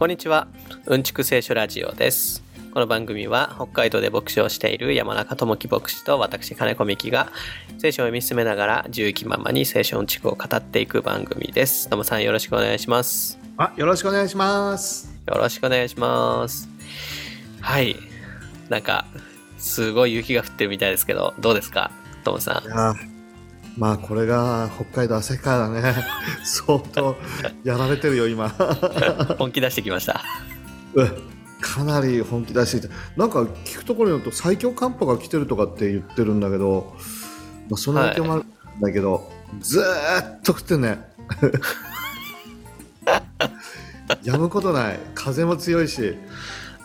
こんにちは。うんちく聖書ラジオです。この番組は北海道で牧師をしている山中智樹牧師と私金子美希が聖書を読み進めながら自由気ままに聖書うんちくを語っていく番組です。どうもさんよろしくお願いします。あ、よろしくお願いします。よろしくお願いします。はい。なんか、すごい雪が降ってるみたいですけど、どうですか？トムさいやーまあこれが北海道旭川だね。相当やられてるよ今。ん。本気出してきました。うんかなり本気出していて、なんか聞くところによると最強寒波が来てるとかって言ってるんだけど、まあその影響もあるんだけど、ずーっと降ってんね。やむことない。風も強いし。でね、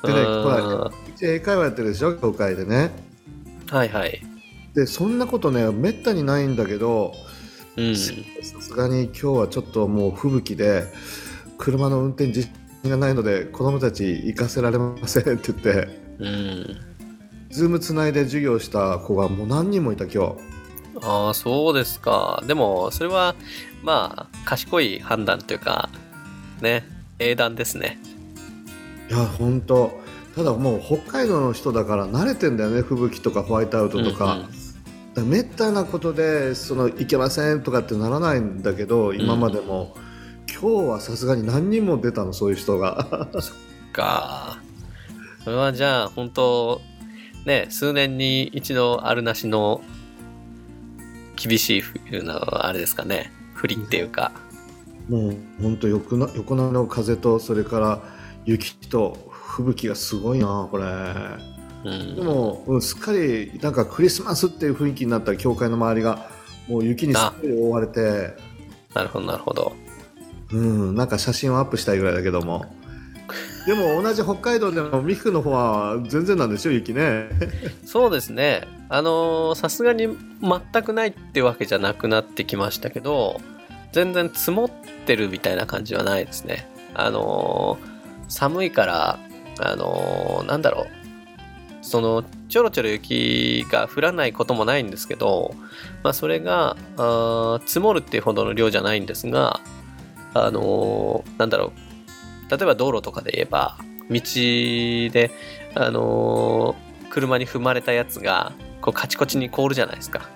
ほら、英会話やってるでしょ、教会でね。はいはい。で、そんなことね、めったにないんだけど、うん。さすがに今日はちょっともう吹雪で車の運転自信がないので子供たち行かせられませんって言ってうん。ズームつないで授業した子がもう何人もいた今日ああ、そうですか。でも、それは、まあ、賢い判断というか、ね、英断ですね。いや本当ただもう北海道の人だから慣れてんだよね吹雪とかホワイトアウトとか,、うんうんめったなことでその行けませんとかってならないんだけど今までも、今日はさすがに何人も出たのそういう人が。か。それはじゃあ、本当ね、数年に一度あるなしの厳しい冬の、あれですかね、降りっていうか。もう本当横な横の風とそれから雪と吹雪がすごいなこれうんでも、うん、すっかりなんかクリスマスっていう雰囲気になった教会の周りがもう雪にすっかり覆われてなるほど、なるほど。うんなんか写真をアップしたいぐらいだけどもでも同じ北海道でも三福の方は全然なんですよ雪ね そうですね。あのーさすがに全くないってわけじゃなくなってきましたけど、全然積もってるみたいな感じはないですね。あのー寒いから、あのーなんだろう。その、ちょろちょろ雪が降らないこともないんですけど、まあそれが、あー積もるっていうほどの量じゃないんですが、あのーなんだろう。例えば道路とかで言えば、道で、あのー車に踏まれたやつがこうカチコチに凍るじゃないですか。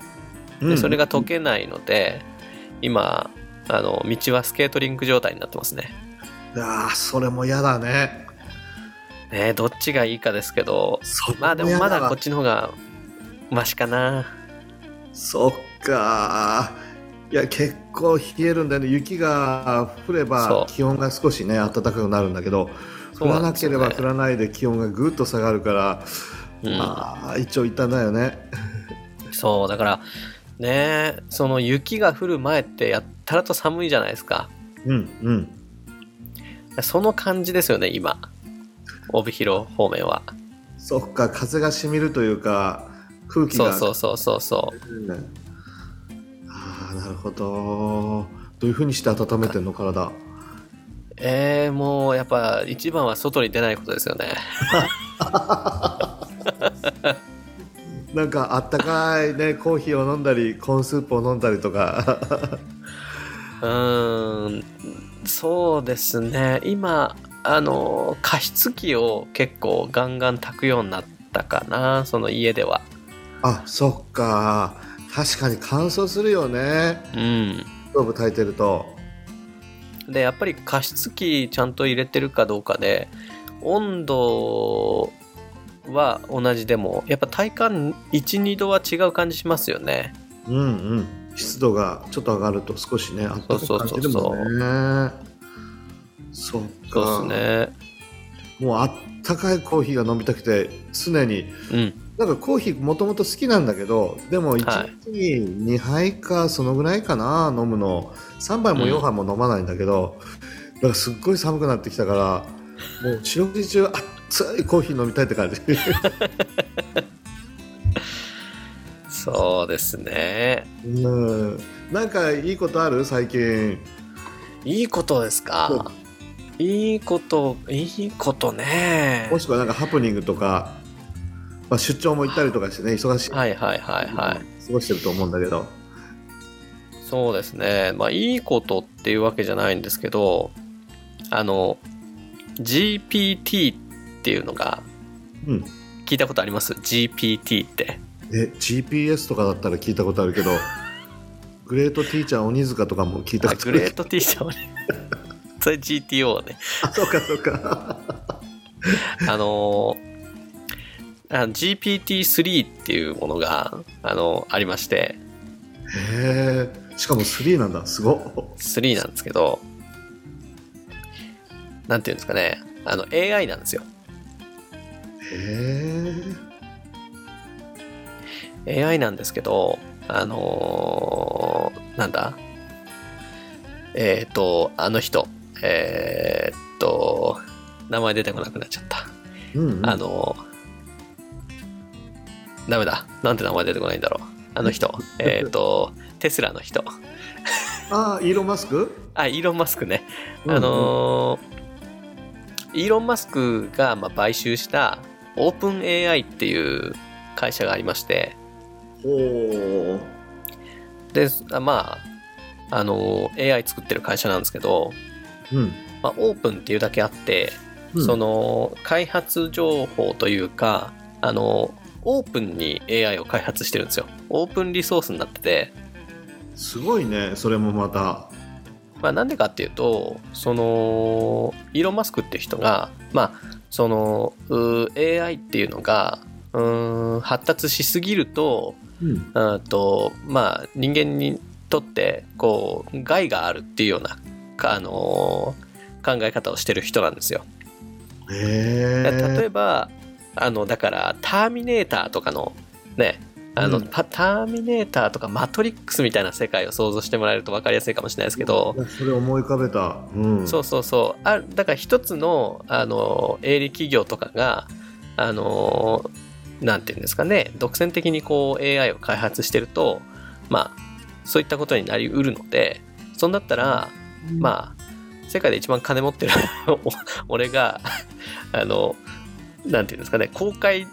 でそれが溶けないので今あの道はスケートリンク状態になってますね。いやーそれも嫌だねねどっちがいいかですけどまあでもまだこっちの方がマシかな。そっか。いや結構冷えるんだよね。雪が降れば気温が少しね暖かくなるんだけど降らなければ降らないで気温がぐっと下がるから、うん。まあ一応いたんだよね。そうだからねその雪が降る前ってやったらと寒いじゃないですか。うんうん。その感じですよね今帯広方面は。そっか風がしみるというか空気が。そうそうそうそうああなるほど。どういうふうにして温めてんの体？えー、もうやっぱ一番は外に出ないことですよね。なんかあったかいねコーヒーを飲んだりコーンスープを飲んだりとか。うーんそうですね。今あの加湿器を結構ガンガン炊くようになったかなその家では。あそっか。確かに乾燥するよね。うん。ストーブ炊いてると。でやっぱり加湿器ちゃんと入れてるかどうかで温度は同じでもやっぱ体感12度は違う感じしますよね。うんうん。湿度がちょっと上がると少しねあったかく感じるもんね。そっそうかですねもうあったかいコーヒーが飲みたくて常に。うん。なんかコーヒーもともと好きなんだけどでもはい。1日に2杯かそのぐらいかな飲むの。3杯も4杯も飲まないんだけど、だからすっごい寒くなってきたからもう四六時中熱いコーヒー飲みたいって感じ。そうですね。うん。なんかいいことある？最近。いいことですか？いいこといいことね。もしくはなんかハプニングとか、まあ、出張も行ったりとかしてね忙しい、はいはいはいはい。過ごしてると思うんだけど。そうですね。まあいいことっていうわけじゃないんですけどあの GPT っていうのがうん。聞いたことあります ?GPT って。え GPS とかだったら聞いたことあるけど グレートティーチャー鬼塚とかも聞いたあことあるグレート T シャツね。それ GTO ね。あそうかそうか。あのーあの GPT-3 っていうものが、あのありまして、へえしかも3なんだ。すごっ。3なんですけど、なんていうんですかね、あの AI なんですよ。へえ AI なんですけど、あのーなんだ？えっ、と、あの人、えっ、と、名前出てこなくなっちゃった。うん、うん、あのーダメだ。なんて名前出てこないんだろう。あの人、えっと、テスラの人。あイーロン・マスクあ、イーロン・マスクね。うんうんあのーイーロン・マスクがまあ買収したオープン AI っていう会社がありまして、で、あまあ、あのー AI 作ってる会社なんですけど、うん、まあ、オープンっていうだけあって、うん、その開発情報というか、あのオープンに AI を開発してるんですよ。オープンリソースになってて、すごいねそれもまた。まあ、なんでかっていうと、その、イーロン・マスクっていう人が、まあ、その、う AI っていうのが、うーん、発達しすぎると、うん。うんと、まあ、人間にとって、こう、害があるっていうような、かあのー考え方をしてる人なんですよ。へ例ええば、あの、だから、ターミネーターとかの、ね、あの、うん。パターミネーターとかマトリックスみたいな世界を想像してもらえると分かりやすいかもしれないですけど、それ思い浮かべた、うん、そうそうそう。あだから一つのあの営利企業とかがあのなんていうんですかね独占的にこう AI を開発してるとまあそういったことになりうるのでそんだったらまあ世界で一番金持ってるお 俺があのなんていうんですかね公開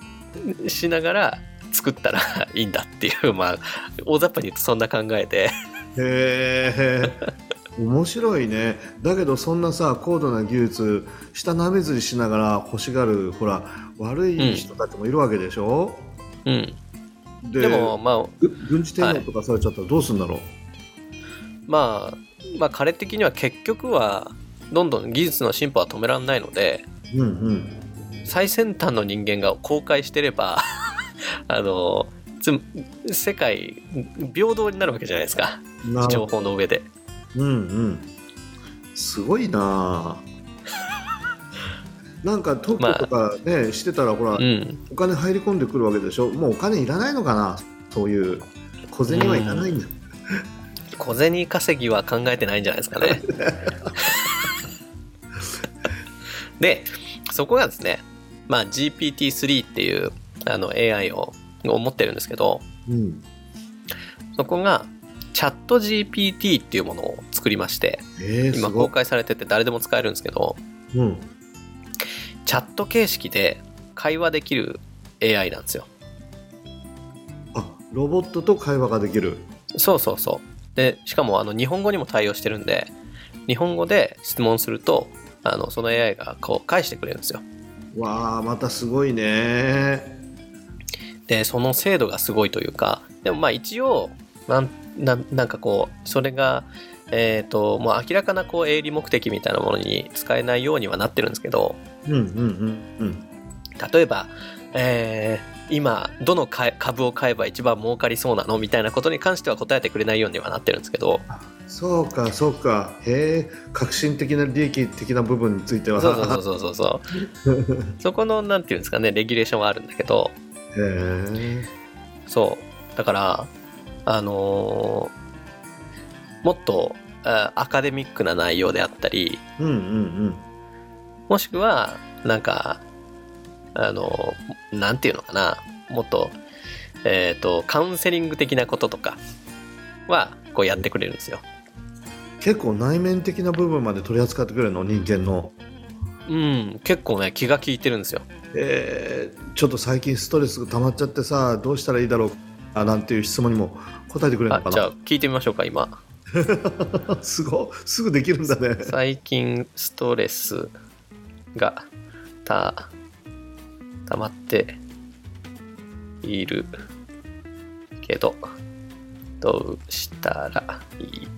しながら作ったらいいんだっていうまあ大雑把に言うとそんな考えでへえ面白いね。だけどそんなさ高度な技術下なめずりしながら欲しがるほら悪い人たちもいるわけでしょ、うん。ででもまあぐ軍事転用とかされちゃったらどうするんだろう、まあ、まあ彼的には結局はどんどん技術の進歩は止められないのでうんうん最先端の人間が公開してれば あのつ世界平等になるわけじゃないですか。な情報の上で。うんうん。すごいな。あなんか特許とかね、してたらほら、うん。お金入り込んでくるわけでしょ。もうお金いらないのかな。そういう小銭はいらないんだ、小銭稼ぎは考えてないんじゃないですかね。でそこがですね、まあ、GPT-3 っていうあの AI をを持ってるんですけどうん。そこがチャット GPT っていうものを作りましてえー、す今公開されてて誰でも使えるんですけどうん、チャット形式で会話できる AI なんですよ。あロボットと会話ができる。そうそうそうでしかもあの日本語にも対応してるんで日本語で質問するとあのその AI がこう返してくれるんですよ。わあまたすごいね。でその精度がすごいというかでもまあ一応なんなんなんかこうそれがえっ、ともう明らかなこう営利目的みたいなものに使えないようにはなってるんですけどうんうんうんうん。例えば、えー今どのか株を買えば一番儲かりそうなのみたいなことに関しては答えてくれないようにはなってるんですけど。そうかそうか。へえ革新的な利益的な部分については。そうそうそうそうそう。そこのなんていうんですかねレギュレーションはあるんだけど。へえ。そう。だからあのーもっとあアカデミックな内容であったり。うんうん。もしくはなんかあのーなんていうのかな。もっとえっ、とカウンセリング的なこととかはこうやってくれるんですよ。うん結構内面的な部分まで取り扱ってくれるの？人間の。うん。結構ね気が利いてるんですよ。えーちょっと最近ストレスが溜まっちゃってさどうしたらいいだろう？あなんていう質問にも答えてくれるのかな？あじゃあ聞いてみましょうか今。すごい。すぐできるんだね。最近ストレスがた溜まっているけどどうしたらいい？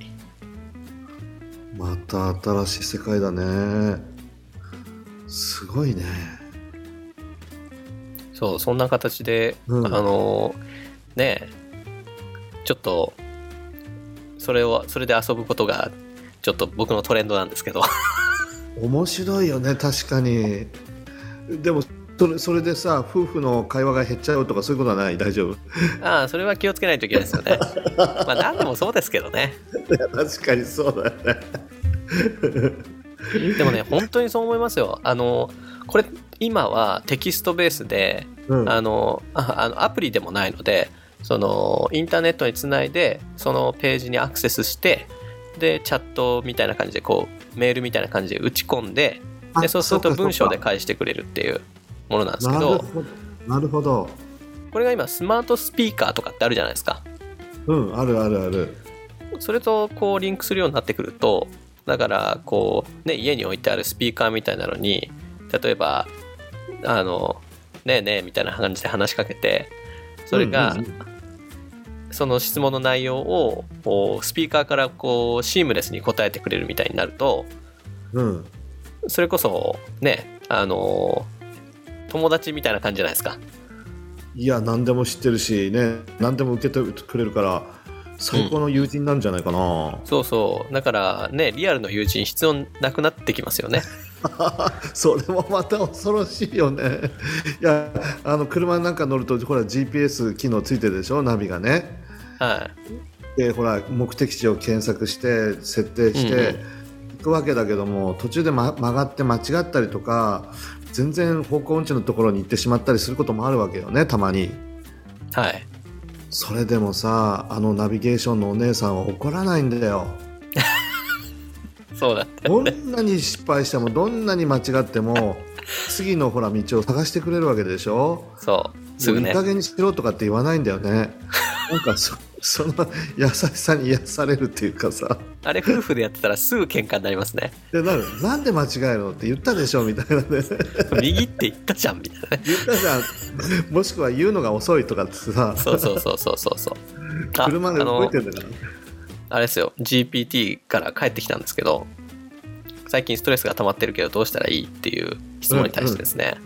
また新しい世界だね。すごいね。そうそんな形で、うん。あのねえちょっとそれをそれで遊ぶことがちょっと僕のトレンドなんですけど。面白いよね確かに。でもそれそれでさ夫婦の会話が減っちゃうとかそういうことはない？大丈夫？ああそれは気をつけないといけないですよね。まあ何でもそうですけどね。確かにそうだよね。でもね本当にそう思いますよ。あのこれ今はテキストベースでうん。あのああのアプリでもないのでそのインターネットにつないでそのページにアクセスしてでチャットみたいな感じでこうメールみたいな感じで打ち込んでであそうするとか。文章で返してくれるっていうものなんですけどほどなるほど。これが今スマートスピーカーとかってあるじゃないですか。うんあるあるある。それとこうリンクするようになってくるとだからこうね家に置いてあるスピーカーみたいなのに例えばあのねえねえみたいな感じで話しかけてそれが、その質問の内容をこうスピーカーからこうシームレスに答えてくれるみたいになるとうん。それこそねあの友達みたいな感じじゃないですか。いや何でも知ってるしね何でも受け取ってくれるから最高の友人なんじゃないかな、そうそう。だからねリアルの友人必要なくなってきますよね。それもまた恐ろしいよね。いやあの車なんか乗るとほら GPS 機能ついてるでしょ？ナビがね。はい。でほら目的地を検索して設定しうんうて行くわけだけども、途中で、ま、曲がって間違ったりとか全然方向音痴のところに行ってしまったりすることもあるわけよねたまに。はい。それでもさあのナビゲーションのお姉さんは怒らないんだよ。そうだってどんなに失敗してもどんなに間違っても 次のほら道を探してくれるわけでしょ？そうすぐね。いい加減にしろとかって言わないんだよね。なんかそその優しさに癒されるっていうかさ。あれ夫婦でやってたらすぐ喧嘩になりますね。でなるなんで間違えるのって言ったでしょみたいなね。右って言ったじゃんみたいなね。言ったじゃん。もしくは言うのが遅いとかってさ。そうそうそうそうそうそう。あ車で動いてんだから。あれですよ。GPT から帰ってきたんですけど最近ストレスが溜まってるけどどうしたらいいっていう質問に対してですね、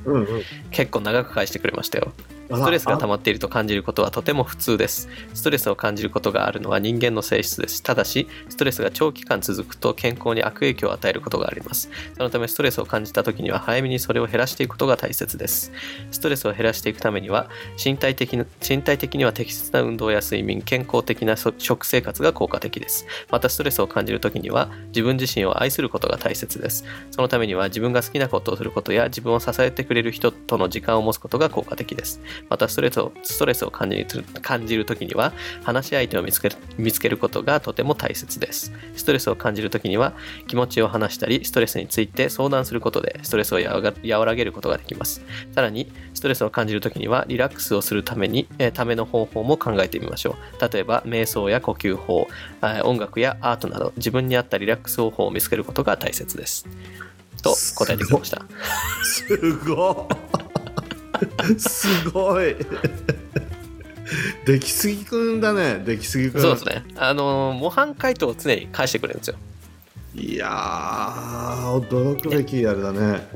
結構長く返してくれましたよストレスが溜まっていると感じることはとても普通です。ストレスを感じることがあるのは人間の性質です。ただし、ストレスが長期間続くと健康に悪影響を与えることがあります。そのためストレスを感じた時には早めにそれを減らしていくことが大切です。ストレスを減らしていくためには身体的な身体的には適切な運動や睡眠、健康的なそ食生活が効果的です。またストレスを感じる時には自分自身を愛することが大切です。そのためには自分が好きなことをすることや自分を支えてくれる人との時間を持つことが効果的です。またストレスをストレスを感じる感じる時には話し相手を見つける見つけることがとても大切です。ストレスを感じる時には気持ちを話したりストレスについて相談することでストレスを和らげることができます。さらにストレスを感じる時にはリラックスをするために、えための方法も考えてみましょう。例えば瞑想や呼吸法、音楽やアートなど自分に合ったリラックス方法を見つけることが大切です。と答えてくれました。すごい すごい出来すぎくんだね出来すぎくんそうですね。あのー模範回答を常に返してくれるんですよ。いやー驚くべきあれだね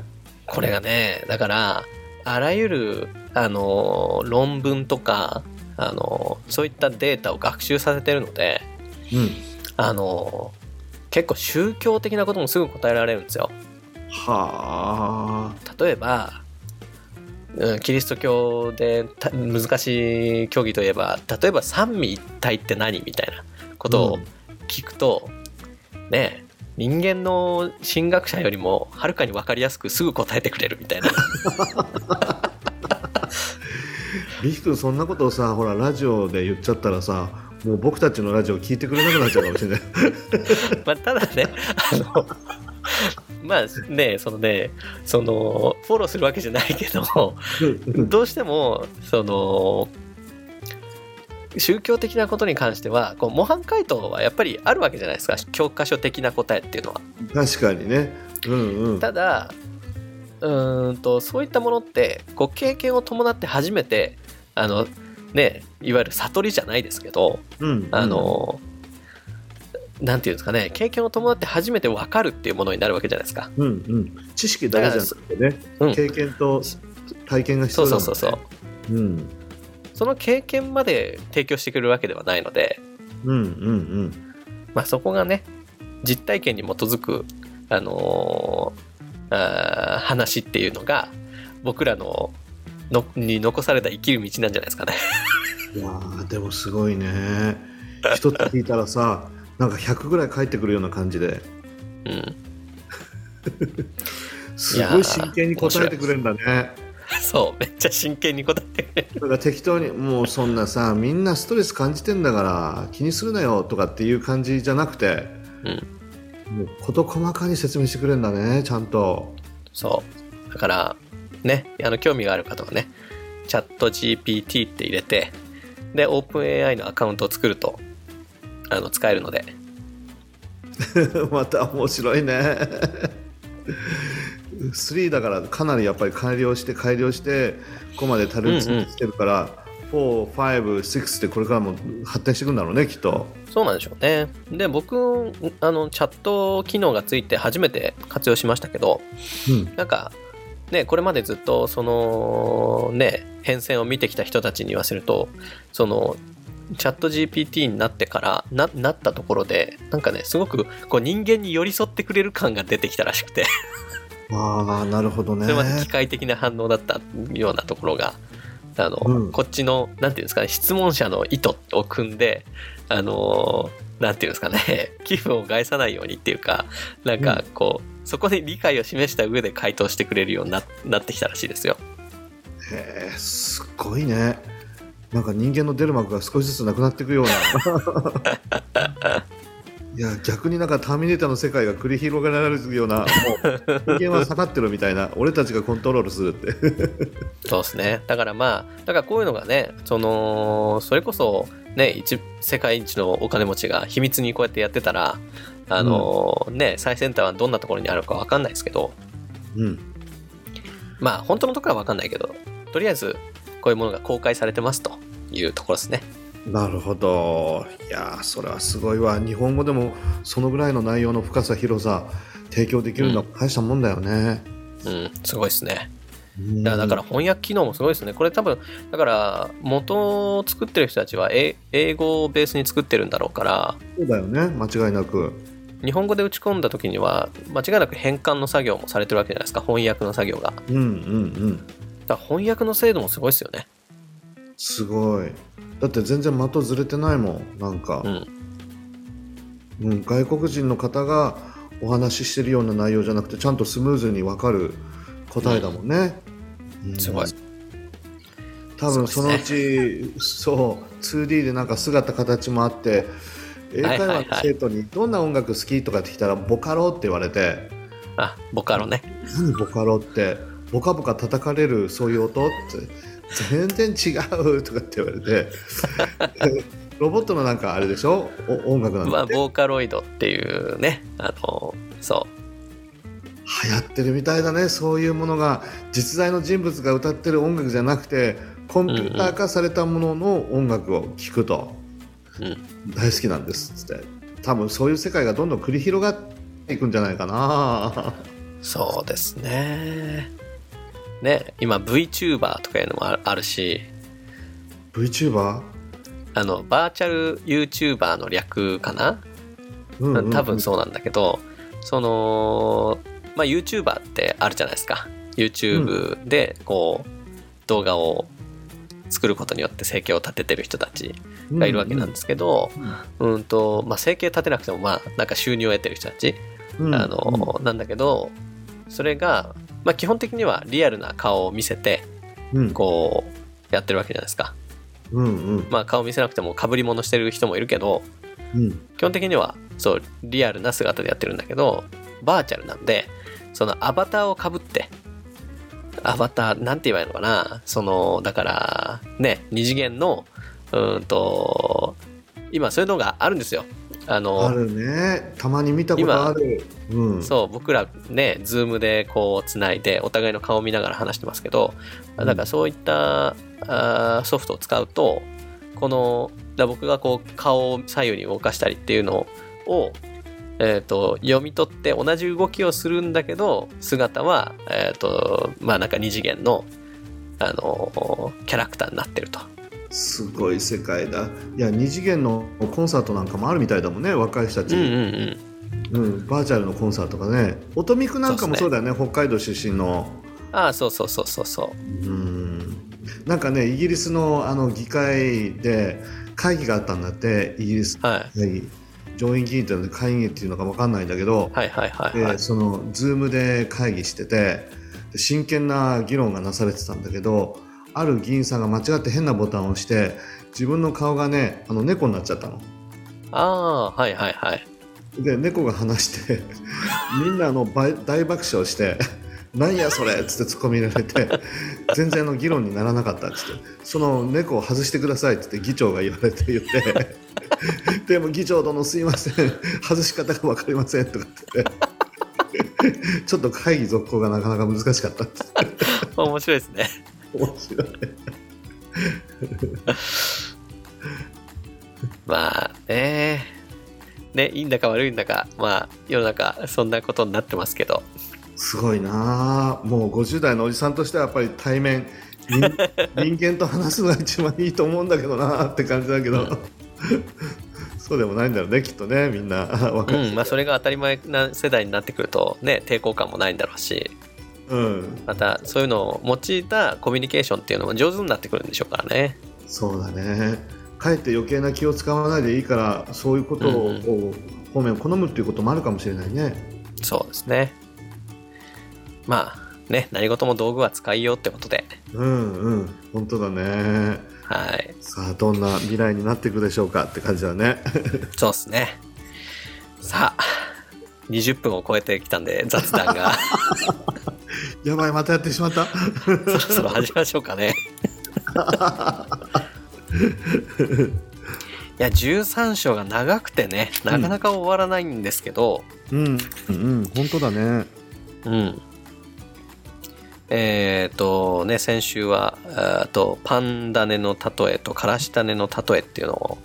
これがね、だから、あらゆる、あのー論文とか、あのーそういったデータを学習させてるので、うんあのー結構宗教的なこともすぐ答えられるんですよ。はあ例えば、うんキリスト教でた難しい教義といえば例えば三位一体って何みたいなことを聞くと、ねえ人間の神学者よりもはるかに分かりやすくすぐ答えてくれるみたいな。リヒ君そんなことをさほらラジオで言っちゃったらさもう僕たちのラジオ聞いてくれなくなっちゃうかもしれない。まあただねあのまあねそのねそのフォローするわけじゃないけどどうしてもその宗教的なことに関してはこう模範解答はやっぱりあるわけじゃないですか教科書的な答えっていうのは。確かにね。うんうん。ただうーんとそういったものってこう経験を伴って初めてあのねいわゆる悟りじゃないですけどうん。あの、なんていうんですかね経験を伴って初めて分かるっていうものになるわけじゃないですか。うんうん。知識だけじゃなくてね、うん。経験と体験が必そう要だもんねそうそうそう。うん。その経験まで提供してくれるわけではないので、うんうんまあ、そこがね実体験に基づく、あのーあー話っていうのが僕らののに残された生きる道なんじゃないですかね。うんいやーでもすごいね。一つ聞いたらさなんか100ぐらい返ってくるような感じで。うん、すごい真剣に答えてくれるんだね。そうめっちゃ真剣に答えてくれる。適当にもうそんなさみんなストレス感じてんだから気にするなよとかっていう感じじゃなくて、もう事細かに説明してくれるんだねちゃんと。そう。だからねあの興味がある方はねチャット GPT って入れてで OpenAI のアカウントを作るとあの使えるので。また面白いね。3だからかなりやっぱり改良して改良してここまでたどり着いてるから、456ってこれからも発展していくんだろうねきっと。そうなんでしょうね。で僕あのチャット機能がついて初めて活用しましたけどうん。なんかねこれまでずっとそのね変遷を見てきた人たちに言わせるとそのチャット GPT になってからななったところでなんかねすごくこう人間に寄り添ってくれる感が出てきたらしくて。ああなるほどね。それまで機械的な反応だったようなところがあの、うん。こっちのなんていうんですかね質問者の意図を組んであのなんていうんですかね 気分を害さないようにっていうかなんかこう、そこで理解を示した上で回答してくれるようにななってきたらしいですよ。へえすごいねなんか人間の出る幕が少しずつなくなっていくような。いや逆になんかターミネーターの世界が繰り広げられるようなもう人間は下がってるみたいな俺たちがコントロールするって。そうですね。だからまあ、だからこういうのがね、その、それこそ、ね、一世界一のお金持ちが秘密にこうやってやってたら、あのね、最先端はどんなところにあるかわかんないですけど、うん。まあ、本当のところはわかんないけど、とりあえず、こういうものが公開されてますというところですね。なるほど。いやーそれはすごいわ。日本語でもそのぐらいの内容の深さ広さ提供できるのは大したもんだよね、うん、すごいですね。うん。いやだから翻訳機能もすごいですね。これ多分、だから、元を作ってる人たちは英英語をベースに作ってるんだろうから、そうだよね。間違いなく。日本語で打ち込んだ時には間違いなく変換の作業もされてるわけじゃないですか。翻訳の作業が。だかうんうん。うんら翻訳の精度もすごいですよねすごい。だって全然的ずれてないもんなんか。う、ん。うん、外国人の方がお話ししてるような内容じゃなくてちゃんとスムーズに分かる答えだもんね、うん。すごい。多分そのうちそう,、2D でなんか姿形もあって英会話の生徒に「どんな音楽好き?」とかって来たら「ボカロ」って言われて。あボカロね「何ボカロって。ボカボカ叩かれるそういう音?」って「全然違う」とかって言われて ロボットのなんかあれでしょ？お音楽なんまあボーカロイドっていうねあのそ流行ってるみたいだね。そういうものが実在の人物が歌ってる音楽じゃなくてコンピューター化されたものの音楽を聴くと。う、うん、大好きなんですって。多分そういう世界がどんどん繰り広がっていくんじゃないかな。そうですねね今 VTuber とかいうのもあるし VTuber? あのバーチャル YouTuber の略かな？うんうんうん。多分そうなんだけど、その、まあ、YouTuber ってあるじゃないですか。YouTube でこう動画を作ることによって生計を立ててる人たちがいるわけなんですけど、うん。とまあ、生計立てなくてもまあなんか収入を得てる人たち、うん。あのなんだけどそれが、まあ、基本的にはリアルな顔を見せてうん。こうやってるわけじゃないですか、うんうん。まあ、顔見せなくてもかぶり物してる人もいるけどうん。基本的にはそうリアルな姿でやってるんだけどバーチャルなんでそのアバターをかぶってアバターなんて言えばいいのかな？そのだからね二次元のうーんと今そういうのがあるんですよあのあるね。たまに見たことある。うん。そう僕らねズームでこうつないでお互いの顔を見ながら話してますけどだからそういったあーソフトを使うとこの僕がこう顔を左右に動かしたりっていうのを、えー、と読み取って同じ動きをするんだけど姿は、えーとまあ、なんか二次元の、あのキャラクターになってると。すごい世界だ。いや二次元のコンサートなんかもあるみたいだもんね若い人たち、うんうんうん。うんバーチャルのコンサートとかね。音ミクなんかもそうだよね。北海道出身の。ああそうそうそうそうそう。うん。なんかねイギリスのあの議会で会議があったんだってイギリスはい。上院議員っていうので会議っていうのか分かんないんだけど、はいはいはいはい。でその Zoom で会議しててで真剣な議論がなされてたんだけどある議員さんが間違って変なボタンを押して自分の顔がねあの猫になっちゃったの。ああはいはいはいで猫が話して みんなあの大爆笑して「なんやそれ!」っつって突っ込み入れられて全然あの議論にならなかったっつって「その猫を外してください」っつって議長が言われて言って「でも議長殿すいません外し方が分かりません」とかってちょっと会議続行がなかなか難しかったっつって面白いですね面白いまあねねいいんだか悪いんだかまあ世の中そんなことになってますけど。すごいなあ。もう50代のおじさんとしてはやっぱり対面人 人間と話すのが一番いいと思うんだけどなあって感じだけど、そうでもないんだろうねきっとねみんな。うんまあそれが当たり前な世代になってくるとね抵抗感もないんだろうしうん、またそういうのを用いたコミュニケーションっていうのも上手になってくるんでしょうからね。そうだね。かえって余計な気を使わないでいいからそういうことを、うん。方面を好むっていうこともあるかもしれないね。そうですね。まあね何事も道具は使いようってことで。うんうん。本当だね。はい。さあどんな未来になっていくでしょうかって感じだね。そうですね。さあ20分を超えてきたんで雑談が。やばいまたやってしまった。そろそろ始めましょうかね。いや13章が長くてねなかなか終わらないんですけど。うん。うん本当だね。うん、えっ、とね先週はえーとパンダネの例えとからし種の例えっていうのを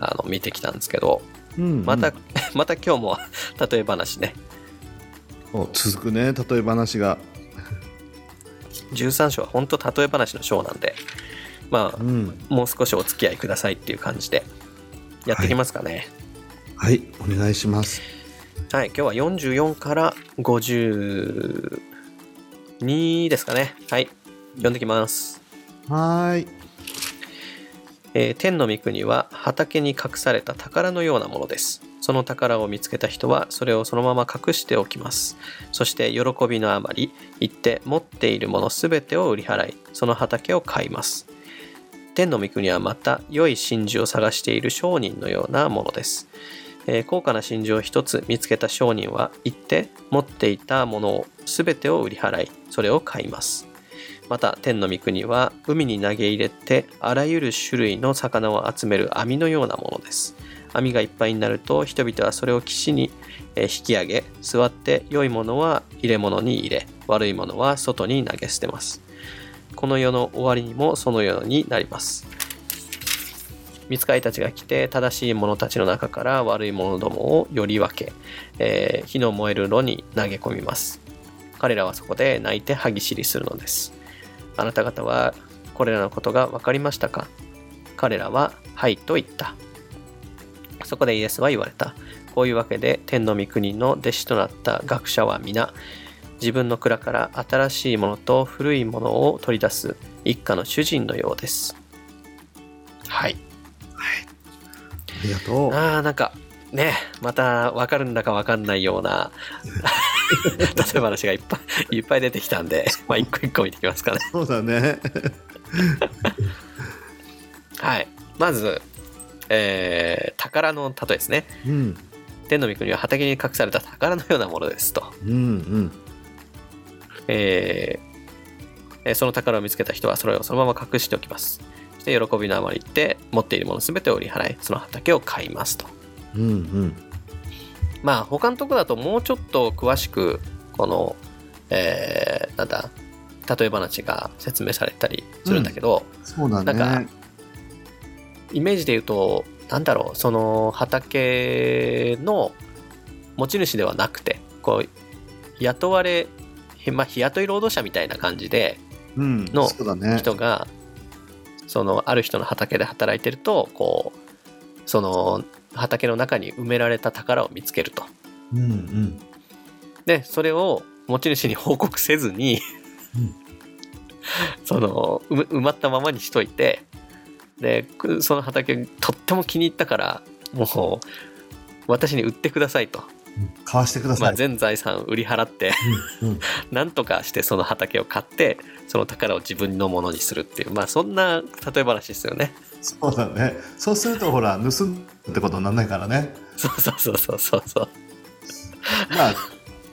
あの見てきたんですけどうんまた、また今日も 例え話ね。お続くね例え話が。13章は本当例え話の章なんでまあうん。もう少しお付き合いくださいっていう感じでやっていきますかね。はい。お願いします。はい、今日は44から52ですかね。はい読んできます。はーいえー天の御国は畑に隠された宝のようなものです。その宝を見つけた人はそれをそのまま隠しておきます。そして喜びのあまり行って持っているものすべてを売り払い、その畑を買います。天の御国はまた良い真珠を探している商人のようなものです。えー高価な真珠を一つ見つけた商人は行って持っていたものをすべてを売り払い、それを買います。また天の御国は海に投げ入れてあらゆる種類の魚を集める網のようなものです。網がいっぱいになると人々はそれを岸に引き上げ座って良いものは入れ物に入れ悪いものは外に投げ捨てます。この世の終わりにもそのようになります。見つかりたちが来て正しい者たちの中から悪い者どもをより分け、えー火の燃える炉に投げ込みます。彼らはそこで泣いて歯ぎしりするのです。あなた方はこれらのことが分かりましたか？彼らははいと言った。そこでイエスは言われた。こういうわけで天の御国の弟子となった学者は皆自分の蔵から新しいものと古いものを取り出す一家の主人のようです。はい。ありがとう。あーなんかねまた分かるんだか分かんないような 例え話がいっぱいいっぱい出てきたんでまあ一個一個見ていきますかねそうだね はい。まず、えー宝の例えですね。うん天の御国は畑に隠された宝のようなものですと。うんうんえーえーその宝を見つけた人はそれをそのまま隠しておきます。そして喜びのあまり言って持っているものすべてを売り払い、その畑を買いますと。うんうんまあ他のとこだともうちょっと詳しくこの、えーなんだ例え話が説明されたりするんだけど、そうだね。なんかイメージで言うとなんだろうその畑の持ち主ではなくてこう雇われ、まあ、日雇い労働者みたいな感じでうんのそうだね。人がそのある人の畑で働いてるとこうその畑の中に埋められた宝を見つけると。うんうん。でそれを持ち主に報告せずに、うん。その埋まったままにしといてでくその畑とっても気に入ったからもう私に売ってくださいと、買わしてくだまあ、さい、全財産売り払ってうんうん。なんとかしてその畑を買ってその宝を自分のものにするっていう。まあそんな例え話ですよね。そうだね。そうするとほら盗んだってことにならないからね。そうそうそうそうそうそう。まあ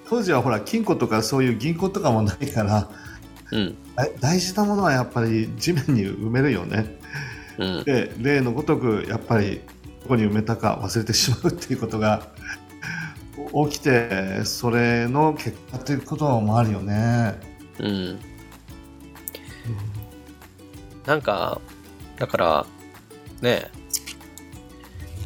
当時はほら金庫とかそういう銀行とかもないからうん。だ大事なものはやっぱり地面に埋めるよね。うん。で例のごとくやっぱりどこに埋めたか忘れてしまうっていうことが起きてそれの結果っていうこともあるよね。うんなんかだからね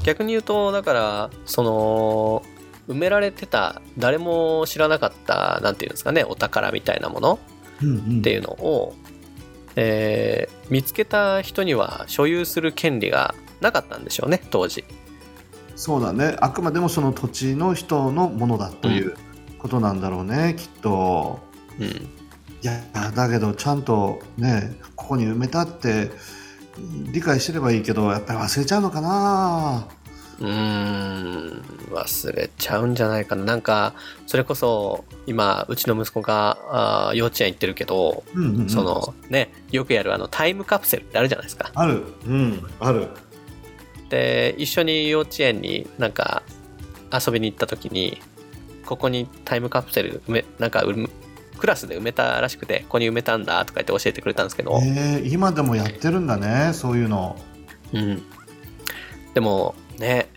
逆に言うとだからその埋められてた誰も知らなかったなんていうんですかねお宝みたいなものうんうんっていうのを、えー見つけた人には所有する権利がなかったんでしょうね当時。そうだね。あくまでもその土地の人のものだということなんだろうね、きっと。うん。いやだけどちゃんとねここに埋めたって理解してればいいけどやっぱり忘れちゃうのかな。うーん。忘れちゃうんじゃないかな。なんかそれこそ今うちの息子があー幼稚園行ってるけど、うんうんうん。そのねよくやるあのタイムカプセルってあるじゃないですか。ある。うん。あるで一緒に幼稚園になんか遊びに行った時にここにタイムカプセル埋めなんかクラスで埋めたらしくてここに埋めたんだとか言って教えてくれたんですけど、えー、今でもやってるんだねそういうの。うん、でもね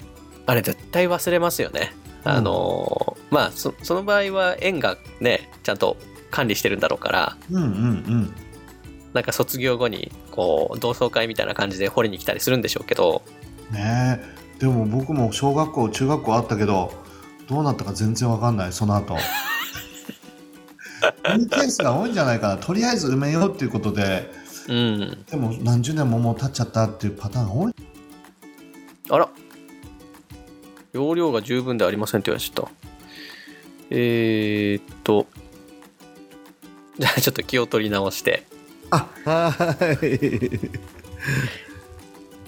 あれ絶対忘れますよね。あのーまあそその場合は園がねちゃんと管理してるんだろうからうんうんうん。なんか卒業後にこう同窓会みたいな感じで掘りに来たりするんでしょうけどね。えでも僕も小学校中学校あったけどどうなったか全然わかんないその後。いうケースが多いんじゃないかな。とりあえず埋めようっていうことで。うん。でも何十年ももう経っちゃったっていうパターンが多い。あら。容量が十分でありませんって言われちゃった。えー、っと。じゃあちょっと気を取り直して。あはい。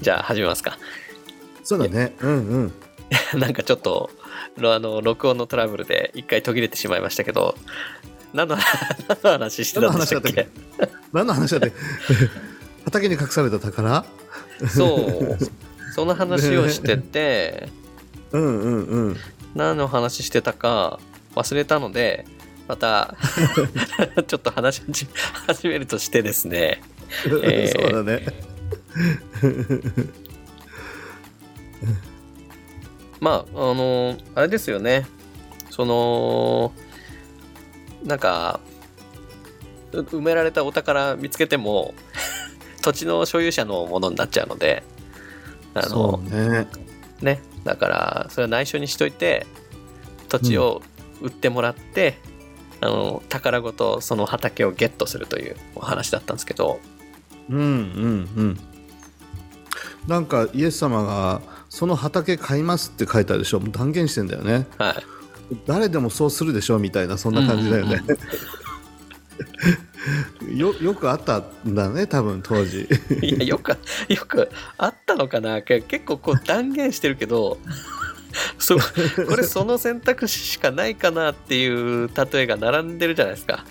じゃあ始めますかそうだね。うんうん。なんかちょっとろあの録音のトラブルで一回途切れてしまいましたけど 何の話してたんでしたっけ？何の話だって 畑に隠された宝？そう。その話をしててうんうんうん。何の話してたか忘れたのでまたちょっと話し始めるとしてですね。えーそうだねまああのあれですよね。そのなんかう埋められたお宝見つけても 土地の所有者のものになっちゃうのであのそうね。ね。だからそれは内緒にしといて土地を売ってもらって、あの宝ごとその畑をゲットするというお話だったんですけど。うんうんうん。なんかイエス様がその畑買いますって書いてあるでしょ。断言してんだよね。はい。誰でもそうするでしょみたいなそんな感じだよね、よよくあったんだね多分当時。いや よくよくあったのかな？け結構こう断言してるけどそこれその選択肢しかないかなっていう例えが並んでるじゃないですか。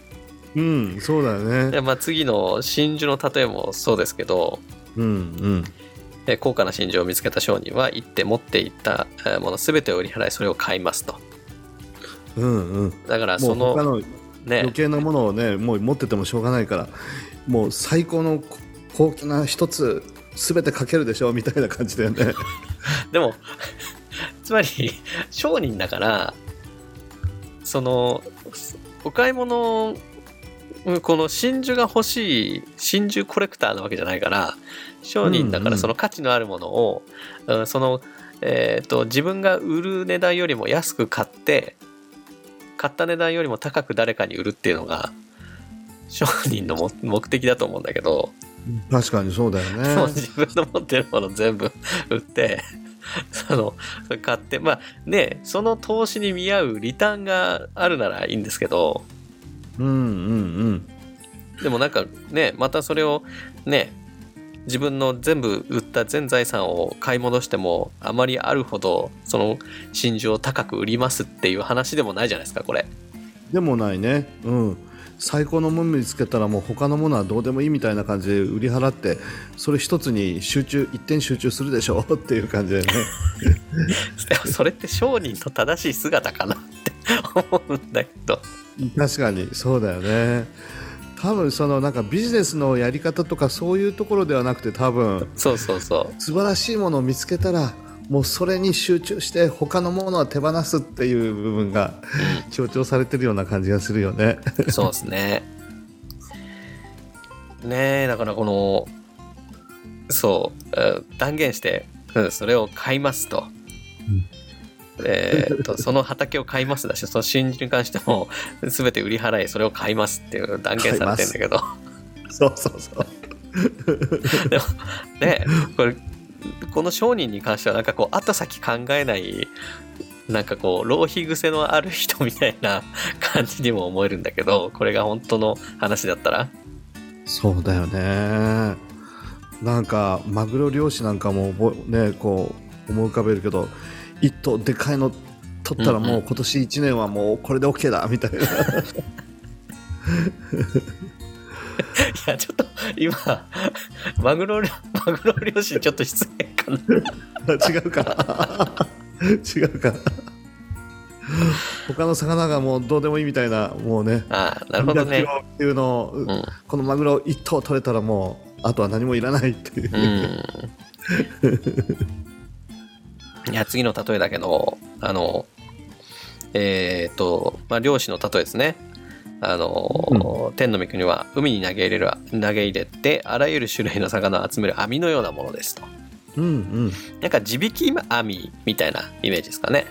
うんそうだよね。で、まあ、次の真珠の例えもそうですけど。うんうんえ高価な真珠を見つけた商人は行って持っていったえーもの全てを売り払いそれを買いますと。うんうん。だからもそうの他のね。余計なものをねもう持っててもしょうがないからもう最高の高貴な一つ全てかけるでしょみたいな感じだよね。でも つまり商人だからそのお買い物この真珠が欲しい真珠コレクターなわけじゃないから商人だからその価値のあるものを、うんうん、その、えーと、自分が売る値段よりも安く買って買った値段よりも高く誰かに売るっていうのが商人の目的だと思うんだけど確かにそうだよね。自分の持ってるもの全部 売ってその買ってまあねその投資に見合うリターンがあるならいいんですけどうんうんうん。でもなんかねまたそれをね自分の全部売った全財産を買い戻してもあまりあるほどその真珠を高く売りますっていう話でもないじゃないですかこれ。でもないね。うん。最高のもの見つけたらもう他のものはどうでもいいみたいな感じで売り払ってそれ一つに集中一点集中するでしょうっていう感じでね。それって商人と正しい姿かなって思うんだけど確かにそうだよね多分そのなんかビジネスのやり方とかそういうところではなくて多分そうそうそう素晴らしいものを見つけたらもうそれに集中して他のものは手放すっていう部分が強調されてるような感じがするよね。そうですね。ねえだからこのそう断言して、うん、それを買いますと。うんえー、とその畑を買いますだしその真珠に関しても 全て売り払いそれを買いますっていう断言されてんだけど。そうそうそう。でもねこれこの商人に関してはなんかこう後先考えないなんかこう浪費癖のある人みたいな感じにも思えるんだけどこれが本当の話だったら。そうだよね。なんかマグロ漁師なんかもねこう思い浮かべるけど一頭でかいの取ったらもう今年1年はもうこれで OK だみたいな、いやちょっと今マグロマグロ漁師ちょっと失礼かな。違うか違うか他の魚がもうどうでもいいみたいなもうね。あなるほどね。っていうのを、うん、このマグロ1頭取れたらもうあとは何もいらないっていう、うんいや、次の例えだけど、あの、えっ、ー、と、まあ、漁師の例えですね。あの、うん、天の御国は海に投げ入れる、投げ入れて、あらゆる種類の魚を集める網のようなものですと。うんうん。なんか地引き網みたいなイメージですかね。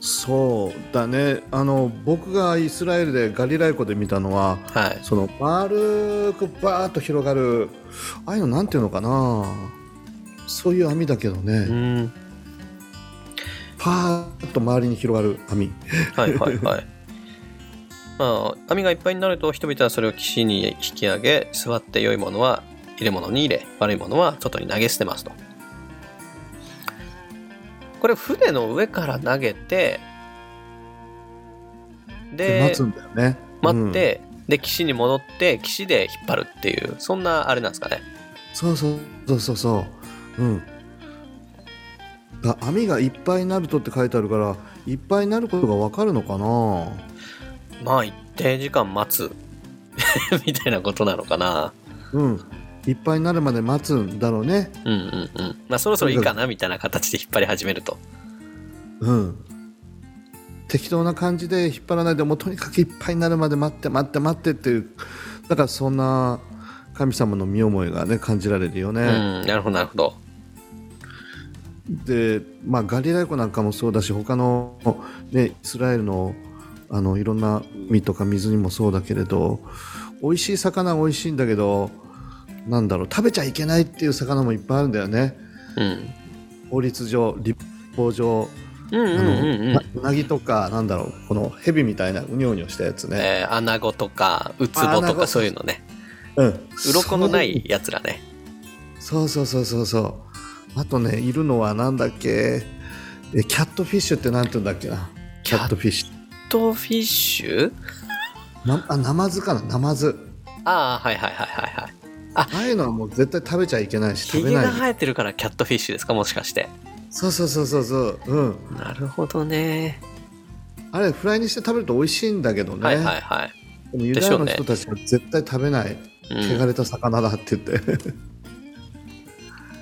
そうだねあの僕がイスラエルでガリライ湖で見たのは、はい、その丸くバーッと広がるああいうのなんていうのかなそういう網だけどね、うん、パーッと周りに広がる網。はいはいはい。まあ網がいっぱいになると人々はそれを岸に引き上げ座って良いものは入れ物に入れ悪いものは外に投げ捨てますと。これ船の上から投げてで待つんだよね、待って、で岸に戻って岸で引っ張るっていうそんなあれなんですかね。そうそうそうそうそううん。だ網がいっぱいになるとって書いてあるからいっぱいになることが分かるのかな？まあ一定時間待つ。みたいなことなのかな。うん。いっぱいになるまで待つんだろうね。うんうんうん。まあそろそろいいかなみたいな形で引っ張り始めると。うん。適当な感じで引っ張らないでもうとにかくいっぱいになるまで待って待って待ってっていうだからそんな神様の身思いがね感じられるよね、うん、なるほどなるほどで、まあ、ガリラヤ湖なんかもそうだし他の、ね、イスラエルのあのいろんな海とか水にもそうだけれど美味しい魚は美味しいんだけどなんだろう食べちゃいけないっていう魚もいっぱいあるんだよね、うん、法律上立法上うなぎとかなんだろうこの蛇みたいなうにょうにょしたやつね、えー、アナゴとかウツボとかそういうのね。うん。鱗のないやつらね。そうそうそうそうそうあとねいるのはなんだっけ？えキャットフィッシュってなんて言うんだっけな？キャットフィッシュ。キャットフィッシュ？なあナマズかな？ナマズ。ああはいはいはいはいはい。ああいうのはもう絶対食べちゃいけないし食べない。が生えてるからキャットフィッシュですか？もしかして。そうそうそうそうそう。うん。なるほどね。あれフライにして食べると美味しいんだけどね。はいはいはい。ユダヤの人たちは絶対食べない、ね、汚れた魚だって言って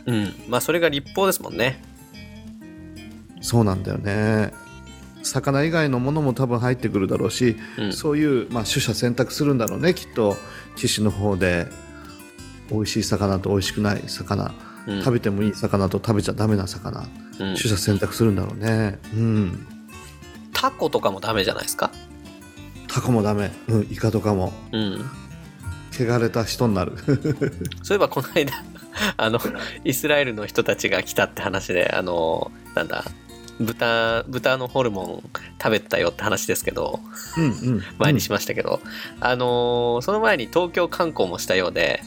うん。まあそれが立法ですもんね。そうなんだよね。魚以外のものも多分入ってくるだろうし、うん。そういう、まあ、取捨選択するんだろうねきっと。岸の方で美味しい魚と美味しくない魚、うん。食べてもいい魚と食べちゃダメな魚、うん。取捨選択するんだろうね。うん。タコとかもダメじゃないですか？タコもダメ、うん、イカとかも。うん。汚れた人になる。そういえばこの間 あのイスラエルの人たちが来たって話であのなんだ豚豚のホルモン食べてたよって話ですけどうんうん。前にしましたけど、あのその前に東京観光もしたようで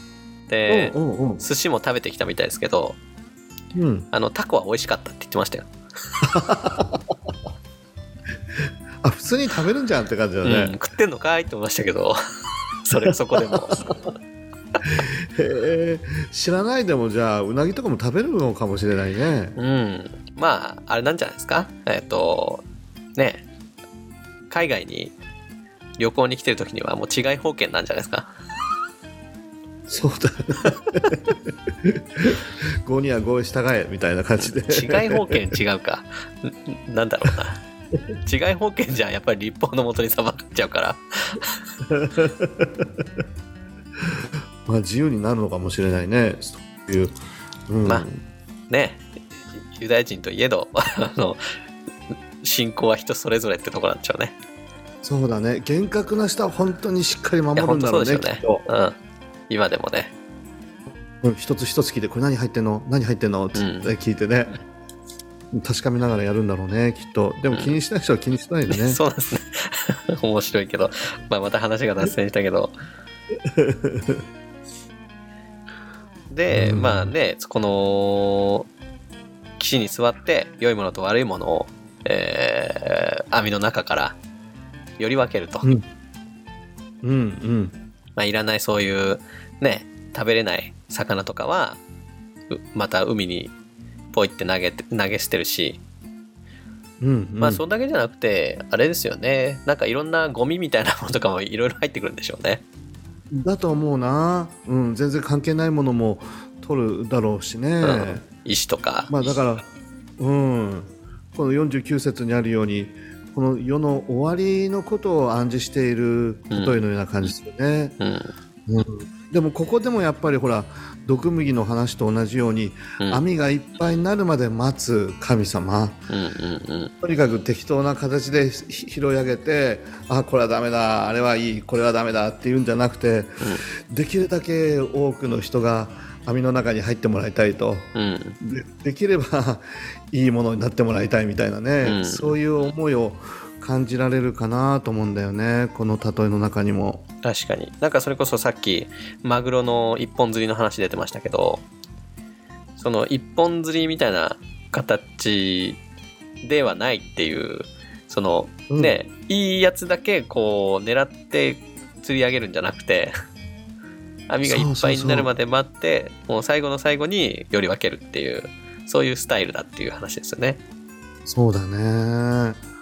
でうんうんうん。寿司も食べてきたみたいですけどうん。あのタコは美味しかったって言ってましたよ、あ普通に食べるんじゃんって感じだうんね、食ってんのかいって思いましたけどそれそこでもへえ知らないでもじゃあうなぎとかも食べるのかもしれないね。うん。まああれなんじゃないですか。えっとね。海外に旅行に来てる時にはもう違い保険なんじゃないですか。そうだ5には5従えみたいな感じで。違い保険違うか。んなんだろうな。違い保険じゃやっぱり立法のもとに裁かれちゃうからまあ自由になるのかもしれないね。そういう、うん。まあね。ユダヤ人といえど あの信仰は人それぞれってとこなんでしょうね。そうだね。厳格な人は本当にしっかり守るんだろう当そうね。うん、今でもね。うん、一つ一つ聞いてこれ何入ってんの？何入ってんの？って聞いてね、確かめながらやるんだろうねきっと。でも気にしない人は気にしないでね、そうですね。面白いけど、まあ、また話が脱線したけどで、うん。まあねこの岸に座って良いものと悪いものを、えー網の中からより分けると、うん。うんうん。まあ、いらないそういうね食べれない魚とかはうまた海にポイって投げて投げ捨てるし、うんうん。まあそれだけじゃなくてあれですよね。なんかいろんなゴミみたいなものとかもいろいろ入ってくるんでしょうねだと思うな、うん、全然関係ないものも取るだろうしね、うん。石とか、まあだからうん。この49節にあるようにこの世の終わりのことを暗示している例えのような感じするね、うん。うん。でもここでもやっぱりほら毒麦の話と同じように、うん。網がいっぱいになるまで待つ神様。うんうんうん。とにかく適当な形でひ拾い上げてあこれはダメだあれはいいこれはダメだっていうんじゃなくて、できるだけ多くの人が網の中に入ってもらいたいと。うん。でできればいいものになってもらいたいみたいなね、うん。そういう思いを感じられるかなと思うんだよねこの例えの中にも。確かになんかそれこそさっきマグロの一本釣りの話出てましたけどその一本釣りみたいな形ではないっていうそのうんね、いいやつだけこう狙って釣り上げるんじゃなくて 網がいっぱいになるまで待ってもう最後の最後により分けるっていうそういうスタイルだっていう話ですよね。そうだね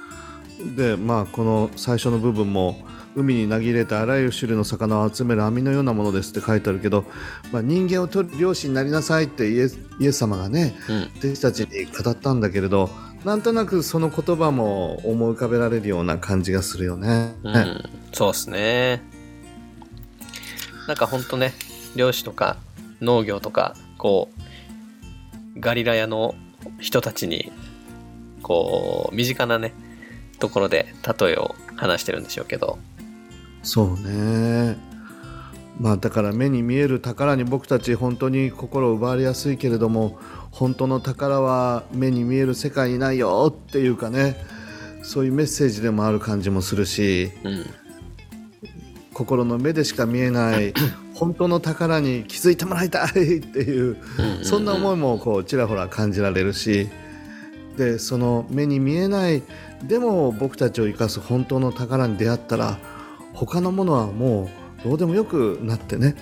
でまあこの最初の部分も海に投げ入れたあらゆる種類の魚を集める網のようなものですって書いてあるけど、まあ、人間を取る漁師になりなさいってイエスイエス様がねうん弟子たちに語ったんだけれどなんとなくその言葉も思い浮かべられるような感じがするよね。うん、そうですね。なんかほんとね、漁師とか農業とか、こう、ガリラヤの人たちに、こう、身近なね、ところで例えを話してるんでしょうけど、そうね。まあだから目に見える宝に僕たち本当に心を奪われやすいけれども本当の宝は目に見える世界にないよっていうかねそういうメッセージでもある感じもするしうん、心の目でしか見えない 本当の宝に気づいてもらいたいっていううんそんな思いもこうちらほら感じられるしでその目に見えないでも僕たちを生かす本当の宝に出会ったら他のものはもうどうでもよくなってね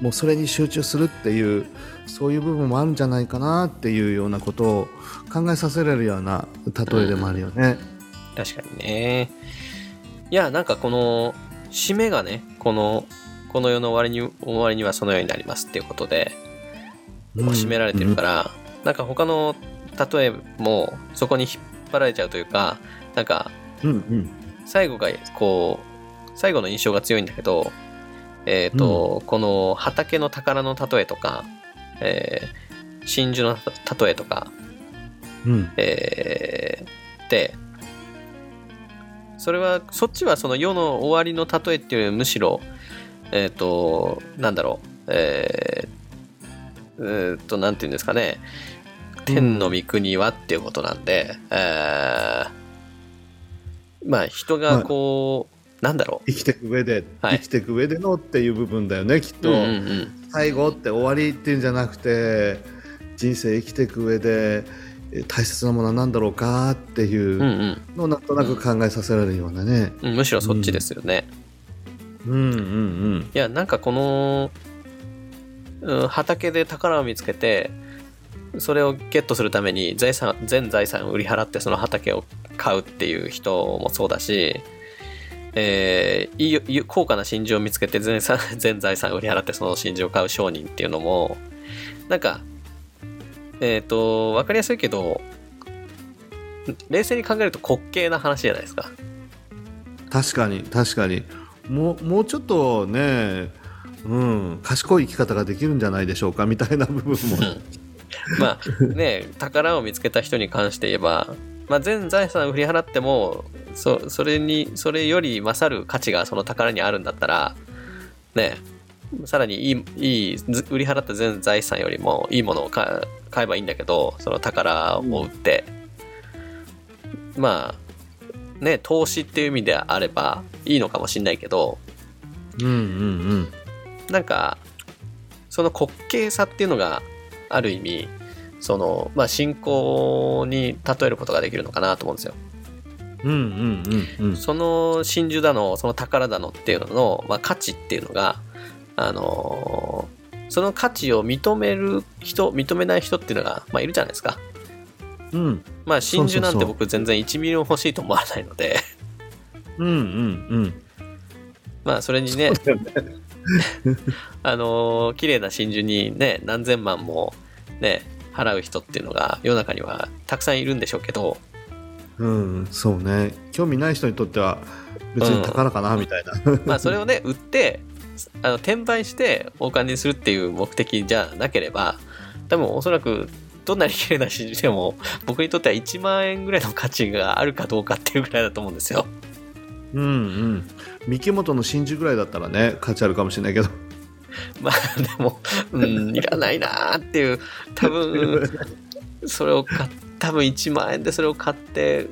もうそれに集中するっていうそういう部分もあるんじゃないかなっていうようなことを考えさせられるような例えでもあるよね。確かにね。いや、なんかこの、締めがね、この、この世の終わりに、終わりにはそのようになりますっていうことで、こう締められてるから、なんか他の例えもそこにひ張られちゃうというかなんかうんうん。最後がこう最後の印象が強いんだけどえっ、と、この畑の宝の例えとか、えー真珠の例えとか、うん。えーでそれはそっちはその世の終わりの例えっていうよりむしろえっ、となんだろうえーえーっとなんていうんですかね。天の御国はっていうことなんで、えーまあ人がこう、なんだろ生きていく上で、はい。生きていく上でのっていう部分だよねきっう、と、うんうんうん、最後って終わりっていうんじゃなくて人生生きていく上でえ大切なものは何だろうかっていうんううん。のをなんとなく考えさせられるようなね。うん、むしろそっちですよね。うんうんうん。いやなんかこの、うん、畑で宝を見つけてそれをゲットするために財産全財産を売り払ってその畑を買うっていう人もそうだし、えーいい高価な真珠を見つけて全産 全財産を売り払ってその真珠を買う商人っていうのもなんかえっ、と分かりやすいけど冷静に考えると滑稽な話じゃないですか。確かに確かにもうもうちょっとね、うん、賢い生き方ができるんじゃないでしょうかみたいな部分も。まあね宝を見つけた人に関して言えば、まあ、全財産を振り払ってもそそれにそれより勝る価値がその宝にあるんだったらねさらにいいいいず売り払った全財産よりもいいものを買買えばいいんだけどその宝を売って、まあね投資っていう意味であればいいのかもしれないけどうんうん。なんかその滑稽さっていうのがある意味そのまあ信仰に例えることができるのかなと思うんですよ。うんうんうんうん。うんその真珠だのその宝だのっていうのの、まあ、価値っていうのがあのーその価値を認める人認めない人っていうのが、まあ、いるじゃないですか。うん。まあ真珠なんて僕全然1ミリも欲しいと思わないので。うんうんまあそれにね。あのー綺麗な真珠にね何千万もね払う人っていうのが世の中にはたくさんいるんでしょうけどうん、そうね。興味ない人にとっては別に宝かなみたいな、まあそれをね売ってあの転売してお金にするっていう目的じゃなければ多分おそらくどんなに綺麗な真珠でも 僕にとっては1万円ぐらいの価値があるかどうかっていうぐらいだと思うんですよ。うんうん。三木本の真珠ぐらいだったらね価値あるかもしれないけど まあでもうんいらないなーっていう多分 それを買っ多分1万円でそれを買って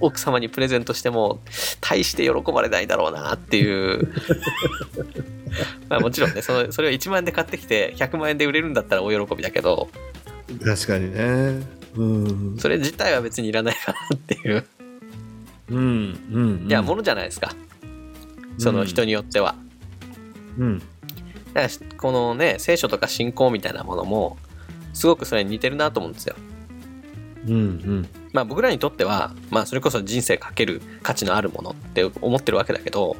奥様にプレゼントしても大して喜ばれないだろうなっていう。まあもちろんねそのそれを1万円で買ってきて100万円で売れるんだったら大喜びだけど。確かにね。うん。それ自体は別にいらないかなっていう。うんうんいやものじゃないですか。その人によっては。うんだからこのね聖書とか信仰みたいなものもすごくそれに似てるなと思うんですよ。うんうん。まあ僕らにとっては、まあそれこそ人生かける価値のあるものって思ってるわけだけど、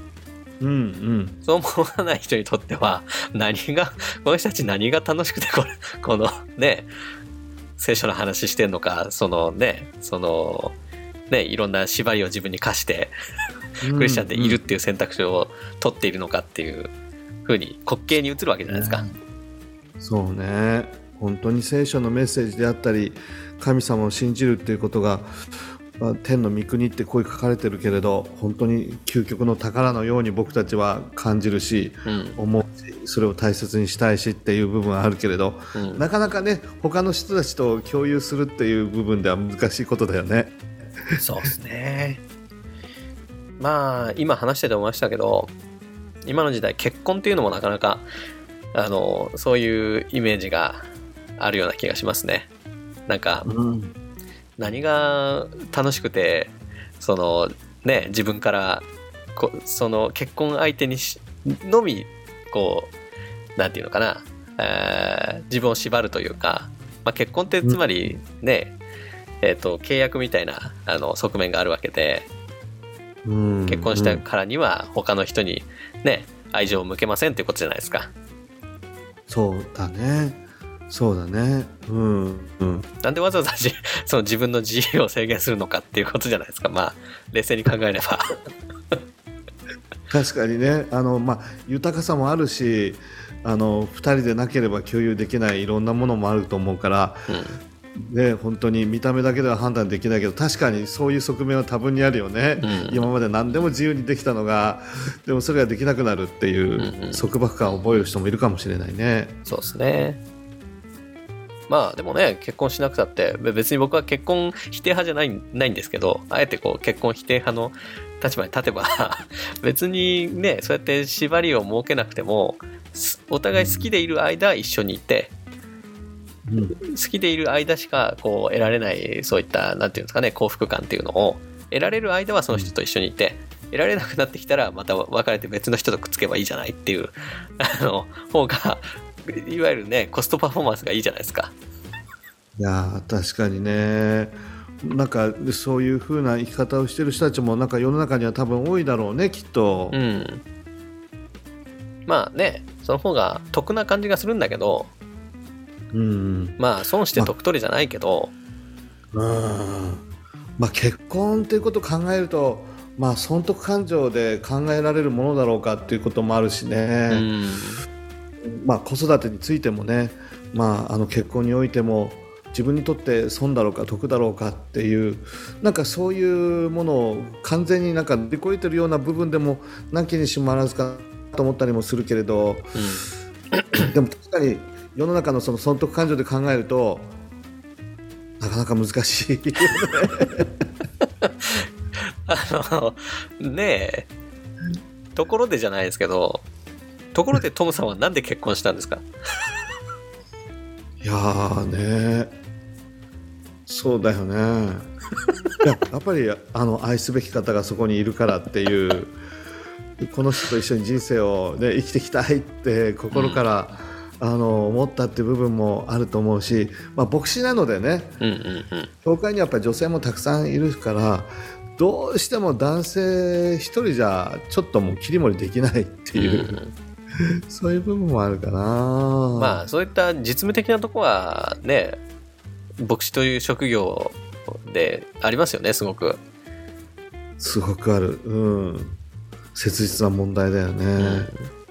うんうん。そう思わない人にとっては、何が、この人たち何が楽しくてこれ、このね、聖書の話してんのか、そのね、その、ね、いろんな縛りを自分に課して、クリスチャンでいるっていう選択肢を取っているのかっていう風に滑稽に映るわけじゃないですか。そうね本当に聖書のメッセージであったり神様を信じるっていうことが、まあ、天の御国ってこう書かれてるけれど本当に究極の宝のように僕たちは感じるしうん。思うしそれを大切にしたいしっていう部分はあるけれどうん。なかなかね他の人たちと共有するっていう部分では難しいことだよね。そうですね。まあ、今話してて思いましたけど、今の時代結婚っていうのもなかなか、あの、そういうイメージがあるような気がしますね。なんか、うん何が楽しくて、その、ね、自分から、こその結婚相手にしのみ、こう、なんていうのかな、えー自分を縛るというか、まあ、結婚ってつまりね、えっ、と、契約みたいな、あの、側面があるわけで、うん結婚したからには他の人にね、愛情を向けませんっていうことじゃないですか。そうだね。そうだね。うんうん。なんでわざわざじ その自分の自由を制限するのかっていうことじゃないですか。まあ冷静に考えれば。確かにね。あの、まあ、豊かさもあるしあの2人でなければ共有できないいろんなものもあると思うから、ね、本当に見た目だけでは判断できないけど確かにそういう側面は多分にあるよね、うん。今まで何でも自由にできたのがでもそれができなくなるっていんううん。束縛感を覚える人もいるかもしれないね。そうですね。まあでもね結婚しなくたってべ別に僕は結婚否定派じゃないないんですけどあえてこう結婚否定派の立場に立てば 別にねそうやって縛りを設けなくてもすお互い好きでいる間一緒にいてうん好きでいる間しかこう得られないそういったなんていうんですかね幸福感っていうのを得られる間はその人と一緒にいて得られなくなってきたらまた別れて別の人とくっつけばいいじゃないっていうあの方がいわゆるねコストパフォーマンスがいいじゃないですか。いやー確かにねなんかそういう風な生き方をしてる人たちもなんか世の中には多分多いだろうねきっと。うん。まあねその方が得な感じがするんだけどうんまあ損して得取りじゃないけど、うん。まあ、結婚っていうことを考えると、まあ、損得感情で考えられるものだろうかっていうこともあるしうね、ん。まあ、子育てについてもね、まあ、あの結婚においても自分にとって損だろうか得だろうかっていうなんかそういうものを完全になんか乗り越えてるような部分でもなきにしもあらずかと思ったりもするけれど。でも確かに世の中のその損得感情で考えるとなかなか難しい。あのねえところでじゃないですけどところでトムさんはなんで結婚したんですか？いやーねそうだよね。いややっぱりあの愛すべき方がそこにいるからっていうこの人と一緒に人生を、ね、生きていきたいって心から、あの思ったっていう部分もあると思うし、まあ、牧師なのでねうんうんうん教会にはやっぱり女性もたくさんいるからどうしても男性一人じゃちょっともう切り盛りできないっていう、うん そういう部分もあるかな。まあそういった実務的なとこはね牧師という職業でありますよねすごく。すごくある。うん。切実な問題だよね。うん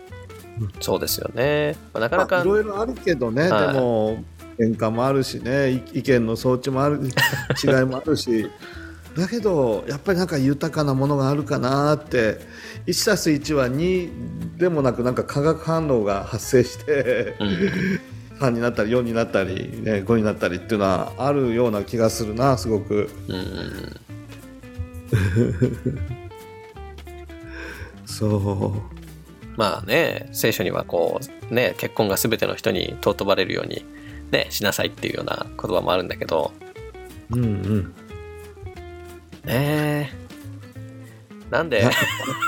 そうですよね。まあなかなか、まあいろいろあるけどね、はい。でも、喧嘩もあるしね、い意見の相違もある、違いもあるし、だけど、やっぱりなんか豊かなものがあるかなって、1たす1は2でもなく、なんか化学反応が発生して、うん。3になったり4になったり、ね、5になったりっていうのはあるような気がするな、すごく。うんうん。そう。まあね聖書にはこうね結婚が全ての人に尊ばれるようにねしなさいっていうような言葉もあるんだけど。うんうん。ねえ。なんで？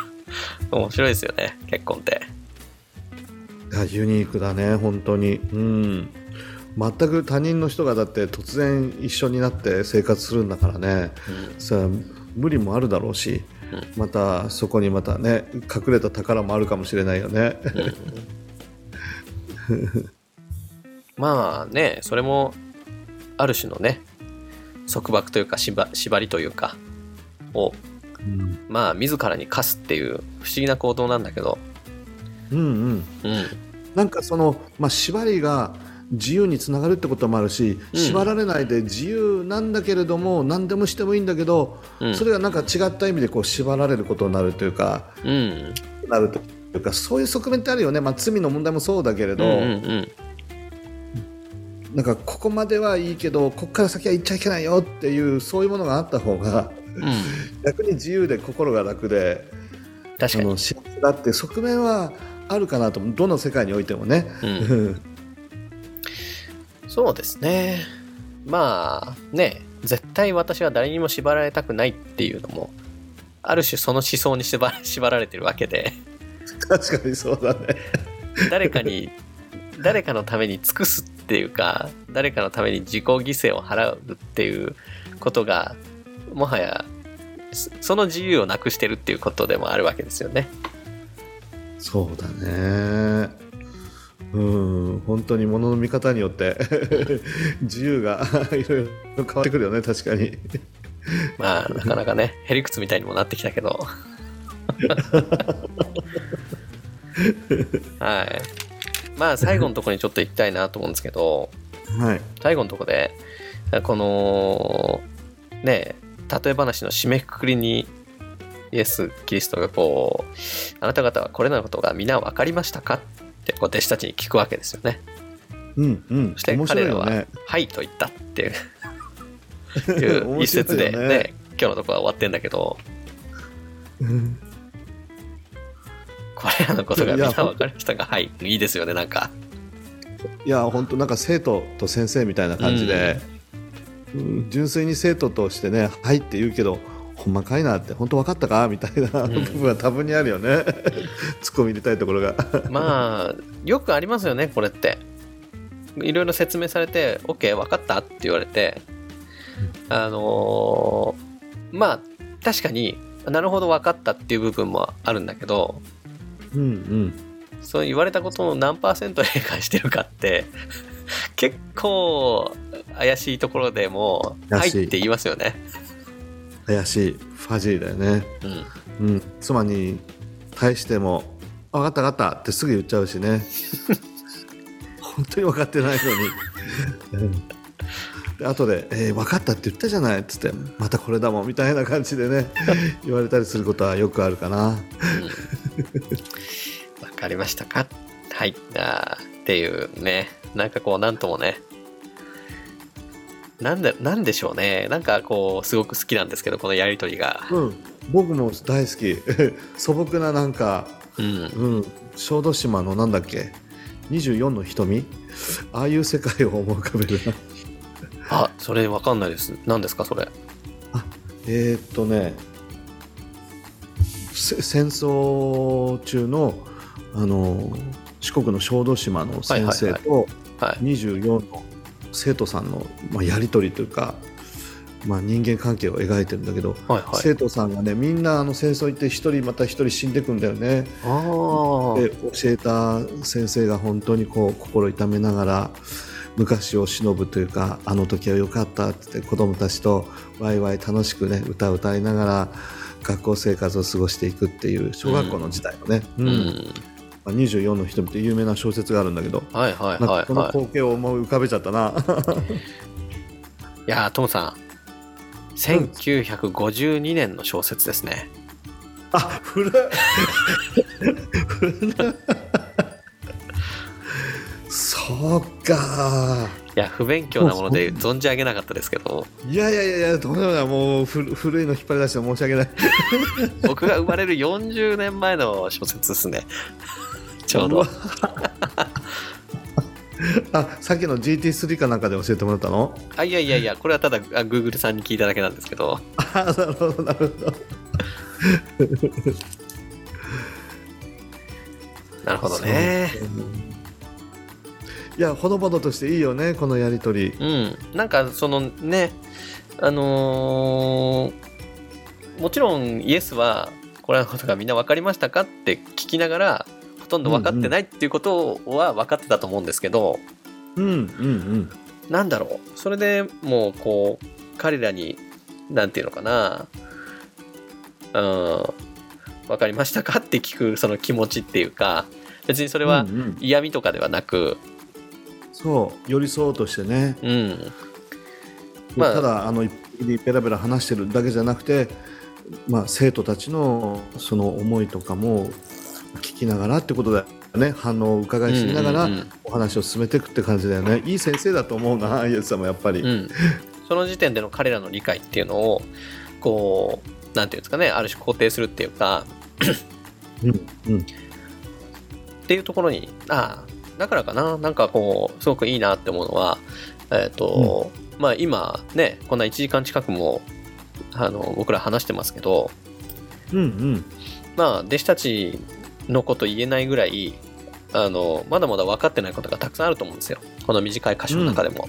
面白いですよね結婚って。ユニークだね本当に。うん。全く他人の人がだって突然一緒になって生活するんだからね。さあ無理もあるだろうし、うんまたそこにまたね隠れた宝もあるかもしれないよね。まあねそれもある種のね束縛というか縛縛りというかをうん。まあ自らに課すっていう不思議な行動なんだけど。うんうん。うん。なんかその、まあ、縛りが自由につながるってこともあるし、うん。縛られないで自由なんだけれども何でもしてもいいんだけど、うん。それがなんか違った意味でこう縛られることになるというかうん。なるというかそういう側面ってあるよね、まあ、罪の問題もそうだけれど、うんうんうん。なんかここまではいいけどここから先は行っちゃいけないよっていうそういうものがあった方がうん。逆に自由で心が楽で確かに。幸せだっていう側面はあるかなと思う。どの世界においてもね。うん そうですね。まあね、絶対私は誰にも縛られたくないっていうのも、ある種その思想に 縛られてるわけで、確かにそうだね。誰かに、誰かのために尽くすっていうか、誰かのために自己犠牲を払うっていうことが、もはや、そその自由をなくしてるっていうことでもあるわけですよね。そうだね。うん本当に物の見方によって 自由が いろいろ変わってくるよね確かに。まあなかなかねへりくつみたいにもなってきたけど。はい。まあ最後のところにちょっと行きたいなと思うんですけど。はい。最後のところでこのね例え話の締めくくりにイエス・キリストがこうあなた方はこれらのことが皆分かりましたか？ってこう弟子たちに聞くわけですよね。うんうん。そして彼らはね「はい」と言ったっていう。いう一節でね。ね今日のところは終わってんだけど。うんこれらのことが皆分かりましたがはいいいですよねなんか。いや本当なんか生徒と先生みたいな感じで、うん純粋に生徒としてね「はい」って言うけどほんまかいなって本当分かったかみたいな部分は多分にあるよね、突っ込み入れたいところが。まあよくありますよねこれって。いろいろ説明されて「OK 分かった?」って言われて。あのーまあ確かになるほど分かったっていう部分もあるんだけどうんうん。そう言われたことの何パーセント理解してるかって 結構怪しいところでも「はい」怪しい。って言いますよね。怪しいファジーだよね、うんうん、妻に対しても「分かった分かった」ってすぐ言っちゃうしね 本当に分かってないのに、うんで後で、えー分かったって言ったじゃない」っつって「またこれだもん」みたいな感じでね 言われたりすることはよくあるかな。うんわかりましたか？はい。あーっていうね。なんかこう、なんともね。なんで、なんでしょうね。なんかこう、すごく好きなんですけど、このやりとりが。うん、僕も大好き 素朴ななんか、うん。うん、小豆島のなんだっけ？24の瞳？ああいう世界を思い浮かべるな あ、それわかんないです。何ですか、それ？えーっとねせ戦争中のあの四国の小豆島の先生とはい。24の生徒さんの、まあ、やり取りというか、まあ、人間関係を描いてるんだけど、はいはい。生徒さんがねみんなあの戦争行って一人また一人死んでくんだよね。で教えた先生が本当にこう心痛めながら昔を忍ぶというかあの時は良かったって言って子供たちとワイワイ楽しくね歌を歌いながら学校生活を過ごしていくっていう小学校の時代のね「ううんん。まあ、24の人々」っていう有名な小説があるんだけど、はいはいはいはかこの光景を思い浮かべちゃったな。い。いやー、トムさん。1952年の小説ですね。あ古い古いそうかいや、不勉強なもので存じ上げなかったですけど、いやいやいやいやとんでもないもう古古いの引っ張り出して申し訳ない 僕が生まれる40年前の小説ですね。ちょうど。あさっきの GT3 かなんかで教えてもらったの？あいやいやいや、これはただあ Google さんに聞いただけなんですけど、あなるほどなるほど。なるほどね。いやほのぼのとしていいよねこのやりとり。うん、なんかそのね、あのーもちろんイエスはこれらのことがみんな分かりましたかって聞きながら、ほとんど分かってないっていうことは分かってたと思うんですけど、うんうんうん。なんだろう、それでもうこう、彼らに、なんていうのかな、うん、分かりましたかって聞くその気持ちっていうか、別にそれはうんうん。嫌味とかではなく、そう寄り添おうとしてね、うん、まあただあのペラペラ話してるだけじゃなくて、まあ、生徒たちのその思いとかも聞きながらってことだよね。反応を伺い知りながらうんうんうん。お話を進めていくって感じだよね。いい先生だと思うなイエスさんもやっぱり、うん、その時点での彼らの理解っていうのをこうなんていうんですかねある種肯定するっていうかうんうん。っていうところにああだからかな。なんかこうすごくいいなって思うのはえっ、と、まあ今ねこんな1時間近くもあの僕ら話してますけどうんうん。まあ弟子たちのこと言えないぐらいあのまだまだ分かってないことがたくさんあると思うんですよ。この短い箇所の中でも。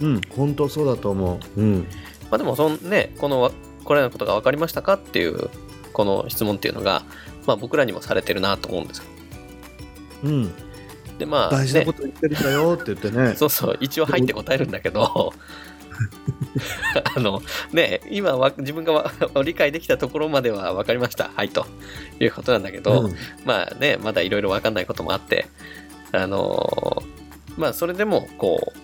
うん。本当そうだと思う。うん。まあでもそのねこのこれらのことが分かりましたかっていうこの質問っていうのが、まあ、僕らにもされてるなと思うんですよ。うん。でまあ、大事なねこと言ってるんだよって言ってね。そうそう。一応入って答えるんだけど あのね今は自分がわ 理解できたところまでは分かりました。はいと。いうことなんだけど、うん。まあねまだいろいろ分かんないこともあってあのまあそれでもこう、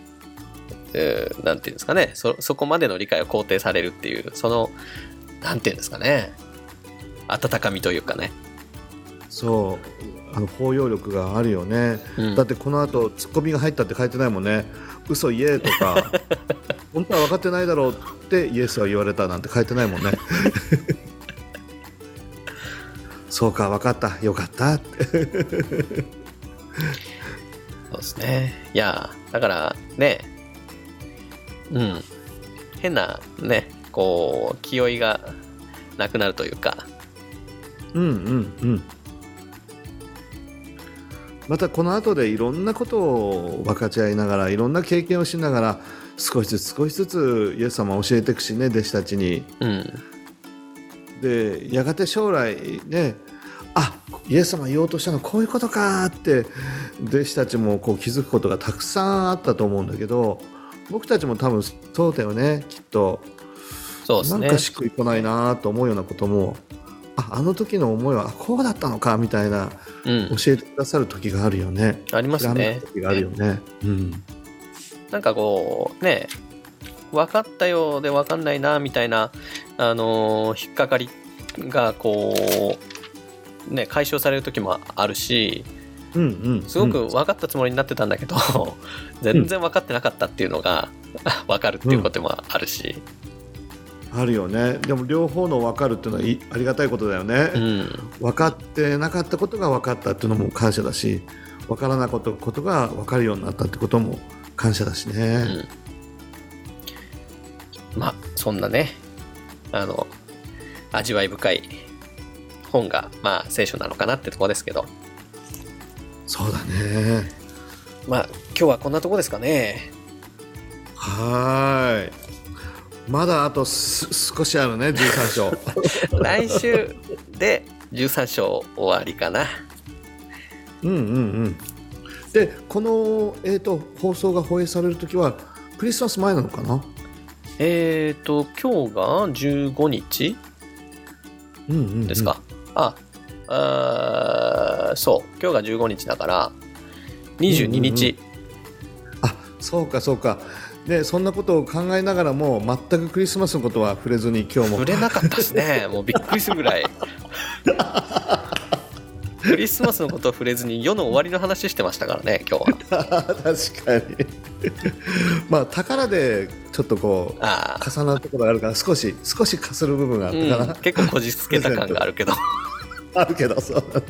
えーなんていうんですかねそそこまでの理解を肯定されるっていうそのなんていうんですかね温かみというかね、そう。あの包容力があるよね。うん。だってこの後ツッコミが入ったって書いてないもんね。嘘言えとか 本当は分かってないだろうってイエスは言われたなんて書いてないもんね。そうか分かったよかったって。そうですね。いや、だからね、うん、変なね、こう、気負いがなくなるというか、うんうんうん。またこの後でいろんなことを分かち合いながらいろんな経験をしながら少しずつ少しずつイエス様は教えていくしね弟子たちに。うん、でやがて将来ねあイエス様言おうとしたのこういうことかって弟子たちもこう気づくことがたくさんあったと思うんだけど僕たちも多分そうだよねきっと。そうですねなんか。しっくりこないなと思うようなこともああの時の思いはあこうだったのかみたいなうん、教えてくださる時があるよね。ありますね。時があるよね。うん。なんかこう、ね、分かったようで分かんないな、みたいな、あのー引っかかりが、こう、ね、解消される時もあるし、うんうん。すごく分かったつもりになってたんだけど、全然分かってなかったっていうのが分かるっていうこともあるし、あるよね。でも両方の分かるっていうのはありがたいことだよね。うん、分かってなかったことが分かったっていうのも感謝だし、分からなかったことが分かるようになったってことも感謝だしね。うん、まあそんなねあの味わい深い本がまあ聖書なのかなってとこですけどそうだね。まあ今日はこんなとこですかねはーい。まだあとす少しあるね、13章。来週で13章終わりかな。うんうんうん。で、この、えー、と放送が放映されるときは、クリスマス前なのかな？えっ、ー、と今日が15日？うんうんうん。ですか、ああーそう。今日が15日だから22日、あそうかそうかでそんなことを考えながらも全くクリスマスのことは触れずに今日も。触れなかったですね。もうびっくりするぐらい。クリスマスのことを触れずに世の終わりの話してましたからね今日は。確かに。まあ宝でちょっとこう重なるところがあるから少し少しかする部分があったかな、うん、結構こじつけた感があるけど。あるけどそうだね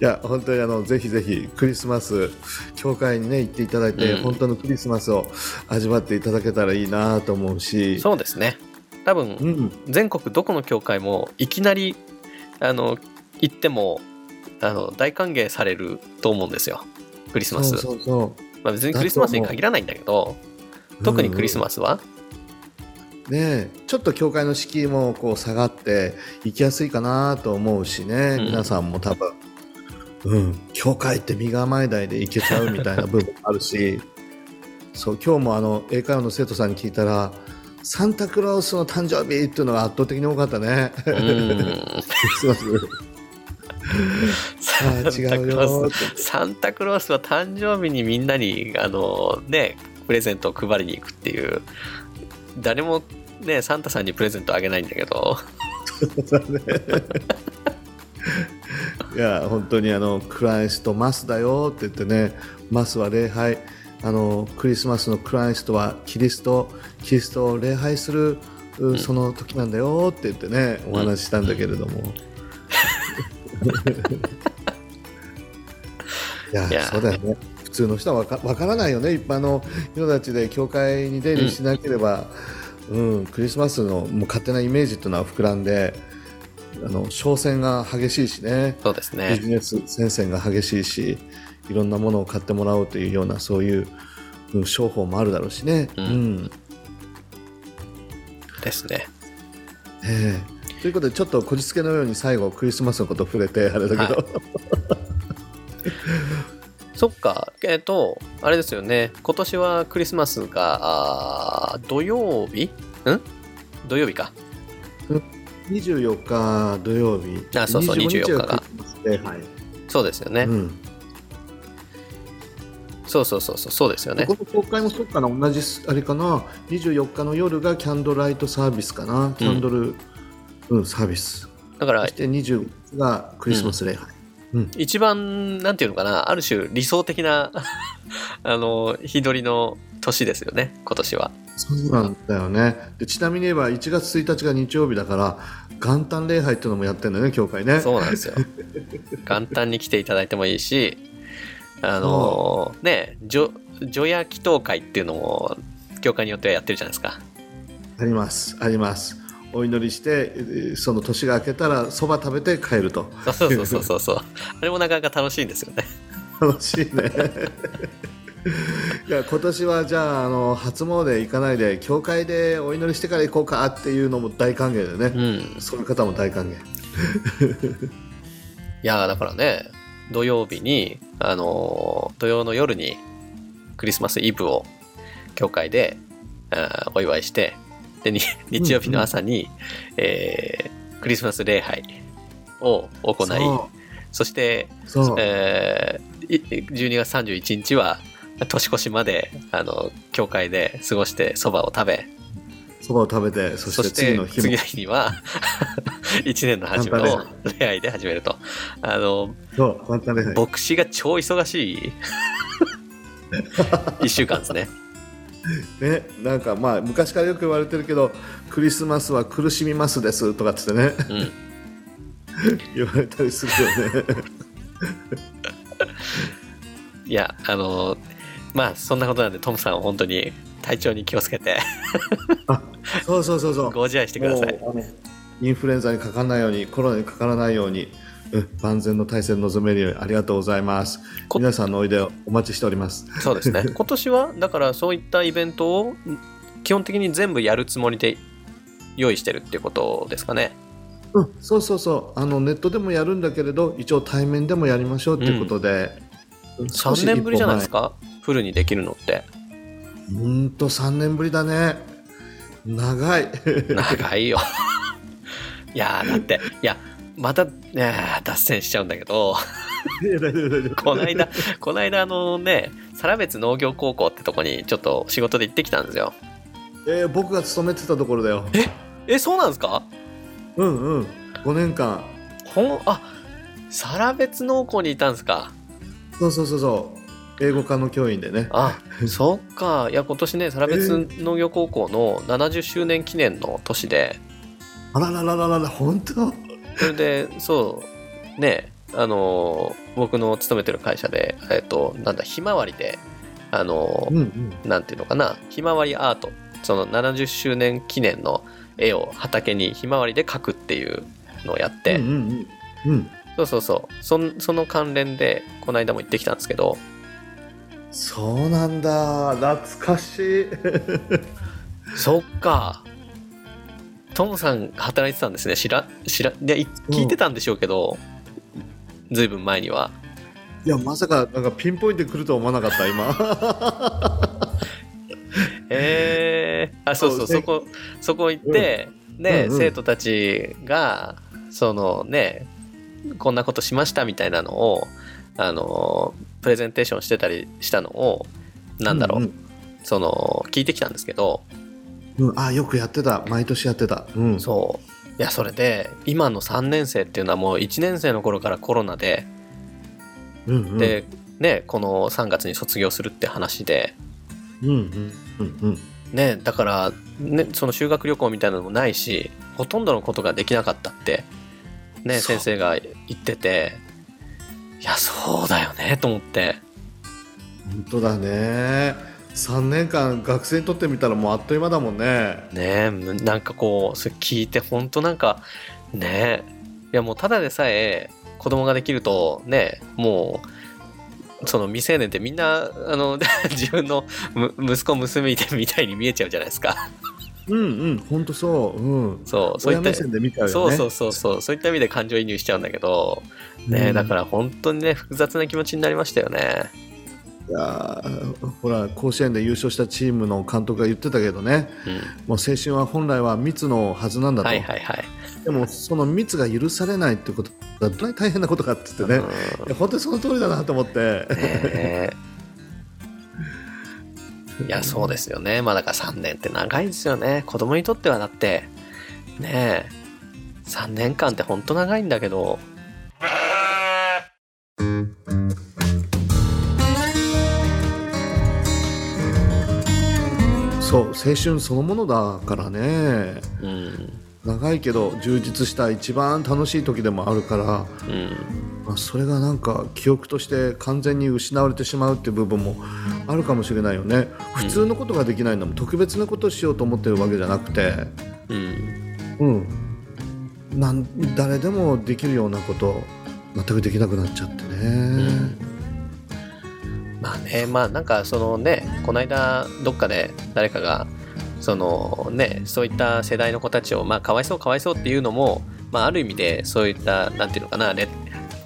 いや本当にあのぜひぜひクリスマス教会にね行っていただいて、うん。本当のクリスマスを味わっていただけたらいいなと思うし。そうですね。多分うん。全国どこの教会もいきなりあの行ってもあの大歓迎されると思うんですよ。クリスマス。そうそうそう。まあ、別にクリスマスに限らないんだけど特にクリスマスは、ねえちょっと教会の敷居もこう下がって行きやすいかなと思うしね、うん。皆さんも多分、うん、教会って身構えないで行けちゃうみたいな部分もあるし そう今日もあの英会話の生徒さんに聞いたらサンタクロースの誕生日っていうのが圧倒的に多かったね。うん。クリスマス。ああ違うよって。サンタクロースは誕生日にみんなにあのねプレゼントを配りに行くっていう誰もねサンタさんにプレゼントあげないんだけど いや本当にあのクライストマスだよって言ってねマスは礼拝あのクリスマスのクライストはキリストキリストを礼拝する、うその時なんだよって言ってねお話ししたんだけれども、いやそうだよね。普通の人はわからないよね一般の人たちで教会に出入りしなければ、うんクリスマスのもう勝手なイメージっていうのは膨らんであの商戦が激しいしね。そうですビねジネス戦線が激しいしいろんなものを買ってもらおうというようなそういううん商法もあるだろうしね。うん。うん。ですね。ええ。ということでちょっとこじつけのように最後クリスマスのこと触れてあれだけど、そっか、えっ、と、あれですよね、今年はクリスマスが、土曜日？ん？土曜日か。24日土曜日。あそうそう25 24日がクリスマス礼拝そうですよね。うん。そうそうそうそう、そうですよね。この公開もそうかな同じあれかな。24日の夜がキャンドルライトサービスかな。キャンドル、うんサービス。だからそし、て25日がクリスマス礼拝、一番、なんていうのかな、ある種理想的な、あの、日取りの年ですよね、今年は。そうなんだよねでちなみに言えば1月1日が日曜日だから元旦礼拝っていうのもやってるんだよね教会ねそうなんですよ。元旦に来ていただいてもいいし、あのね、除除夜祈祷会っていうのも、教会によってはやってるじゃないですか。ありますありますお祈りしてえーその年が明けたらそば食べて帰るとそうそうそうそうそう。あれもなかなか楽しいんですよね。楽しいねいや今年はじゃああの初詣行かないで教会でお祈りしてから行こうかっていうのも大歓迎だようね、ん。そういう方も大歓迎。いやーだからね、土曜日に、あのー土曜の夜にクリスマスイブを教会であーお祝いして、で、に日曜日の朝に、えークリスマス礼拝を行い、そして、そえーい12月31日は年越しまで、あの、教会で過ごして蕎麦を食べ、そばを食べてそしてて次の日も次の日には 一年の初めの恋愛で始めると。あの、牧師が超忙しい 一週間ですね。ね、なんかまあ昔からよく言われてるけどクリスマスは苦しみますですとかっつってねうん。言われたりするよねいや、あの、まあそんなことなんでトムさんは本当に体調に気をつけて。そうそうそうそう。ご自愛してください。インフルエンザにかからないようにコロナにかからないようにうん万全の体制に臨めるようにありがとうございます。こ皆さんのおいでをお待ちしております。そうですね。今年はだからそういったイベントを基本的に全部やるつもりで用意してるっていうことですかね。うんそうそうそう。あのネットでもやるんだけれど一応対面でもやりましょうということで、うん。少し3年ぶりじゃないですか？フルにできるのって。前うーんと3年ぶりだね。長い。長いよ。いやーだって、いや、また、ね、脱線しちゃうんだけど、この間、この間あのね、更別農業高校ってとこにちょっと仕事で行ってきたんですよ。えー僕が勤めてたところだよ。え、そうなんですか？うんうん。5年間。ほん、あ、更別農校にいたんですか？そうそうそうそう英語科の教員でね。あ、そっか。いや、今年ね、更別農業高校の70周年記念の年で、あらららららら本当？それで、そう、ね、あの、僕の勤めてる会社で、えっと、なんだ、ひまわりで、あの、うんうん。なんていうのかな、ひまわりアート、その70周年記念の絵を畑にひまわりで描くっていうのをやって、うんうんうん。うん。そうそうそう、その関連で、この間も行ってきたんですけど、そうなんだ。懐かしい。そっか。トムさん働いてたんですね。知ら、知ら、いや、い聞いてたんでしょうけど、ずいぶん前には。いやまさかなんかピンポイントで来るとは思わなかった今。えー、あ、そうそう、そうそこ、そこ行って、ね、うんうん。生徒たちが、そのね、こんなことしましたみたいなのを、あの、プレゼンテーションしてたりしたのを、なんだろう、うんその、聞いてきたんですけど、うん。うんあよくやってた。毎年やってた。うん。そう。いや、それで、今の3年生っていうのはもう1年生の頃からコロナで、うんうん。で、ね、この3月に卒業するって話で、うんうん。うんうん。ね、だから、ね、その修学旅行みたいなのもないし、ほとんどのことができなかったって、ね、先生が言ってて、いや、そうだよね、と思って。本当だね3年間学生にとってみたらもうあっという間だもんねね、なんかこう、それ聞いて、本当なんか、ね、いやもうただでさえ子供ができると、ね、もう、その未成年ってみんな、あの、自分のむ息子娘みたいに見えちゃうじゃないですか。うんうん本当そう。うん。そうそういった。親目線で見ちゃうよね。そうそうそうそう。そういった意味で感情移入しちゃうんだけど。ね、うん。だから本当にね複雑な気持ちになりましたよね。いやーほら甲子園で優勝したチームの監督が言ってたけどね。うん。もう青春は本来は密のはずなんだと、はいはいはい。でもその密が許されないってことがどれだけ大変なことかって言ってね、いや本当にその通りだなと思って、いやそうですよね。まあだから3年って長いですよね。子供にとってはだってねえ3年間って本当長いんだけど。そう青春そのものだからね。うん長いけど充実した一番楽しい時でもあるから、うん。まあ、それがなんか記憶として完全に失われてしまうっていう部分もあるかもしれないよね。普通のことができないのも特別なことをしようと思ってるわけじゃなくて。うん。うん。なん誰でもできるようなこと全くできなくなっちゃってね、まあねまあなんかそのねこの間どっかで誰かがそのねそういった世代の子たちをまあかわいそうかわいそうっていうのも、まあ、ある意味でそういったなんていうのかなレ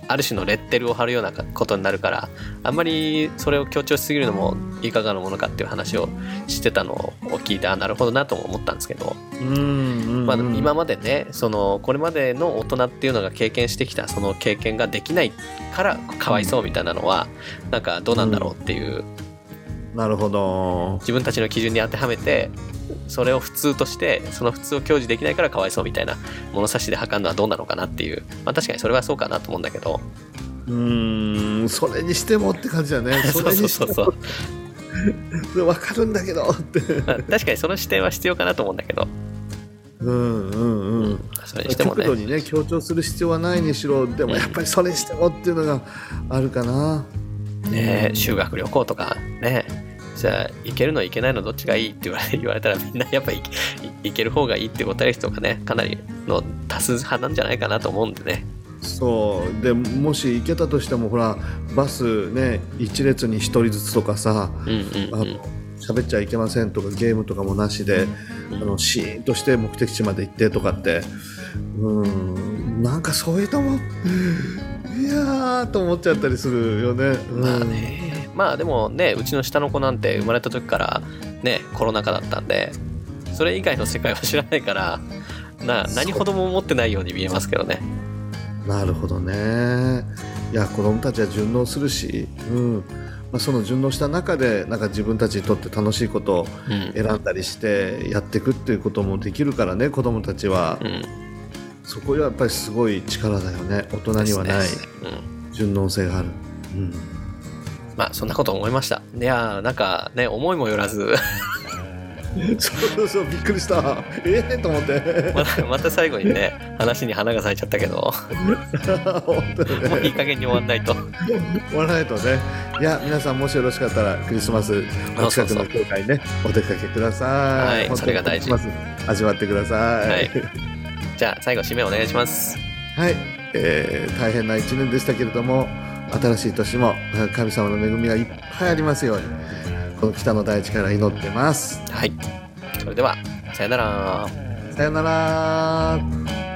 ある種のレッテルを貼るようなことになるからあんまりそれを強調しすぎるのもいかがなものかっていう話をしてたのを聞いてあなるほどなとも思ったんですけど、うんうんまあ、今までねそのこれまでの大人っていうのが経験してきたその経験ができないからかわいそうみたいなのはなんかどうなんだろうっていう。なるほど。自分たちの基準に当てはめてそれを普通としてその普通を享受できないからかわいそうみたいな物差しで測るのはどうなのかなっていう、まあ、確かにそれはそうかなと思うんだけど。うーんそれにしてもって感じだね。そ そうれそう。にしても。そうそう分かるんだけど。ってまあ確かにその視点は必要かなと思うんだけど、うんうんうん、それにしてもね。にね強調する必要はないにしろでもやっぱりそれにしてもっていうのがあるかな。ね修学旅行とかねじゃあ行けるの行けないのどっちがいいって言われ言われたらみんなやっぱ行け行ける方がいいって答える人がねかなりの多数派なんじゃないかなと思うんでね。そうでもし行けたとしてもほらバスね一列に一人ずつとかさうんうんうん。あの喋っちゃいけませんとかゲームとかもなしであのシーンとして目的地まで行ってとかってうんなんかそういうのもいやーと思っちゃったりするよね。うん。まあねまあでもねうちの下の子なんて生まれた時からねコロナ禍だったんでそれ以外の世界は知らないからな何ほども思ってないように見えますけどね。なるほどね。いや子供たちは順応するし、うん。まあ、その順応した中でなんか自分たちにとって楽しいことをうん。選んだりしてやっていくっていうこともできるからね子供たちは、うん。そこはやっぱりすごい力だよね。大人にはない。順応性がある。うんまあそんなこと思いました。いやーなんかね思いもよらず。そうそうそうびっくりした。ええと思って。またまた最後にね話に花が咲いちゃったけど。本当にもういいね加減に終わんないと。終わらないとね。いや皆さんもしよろしかったらクリスマスお近くの教会ねお出かけください。はいそれが大事。味わってください。はい。じゃあ最後締めお願いします。はい、えー大変な一年でしたけれども新しい年も神様の恵みがいっぱいありますようにこの北の大地から祈ってます。はい。それではさよなら。さよなら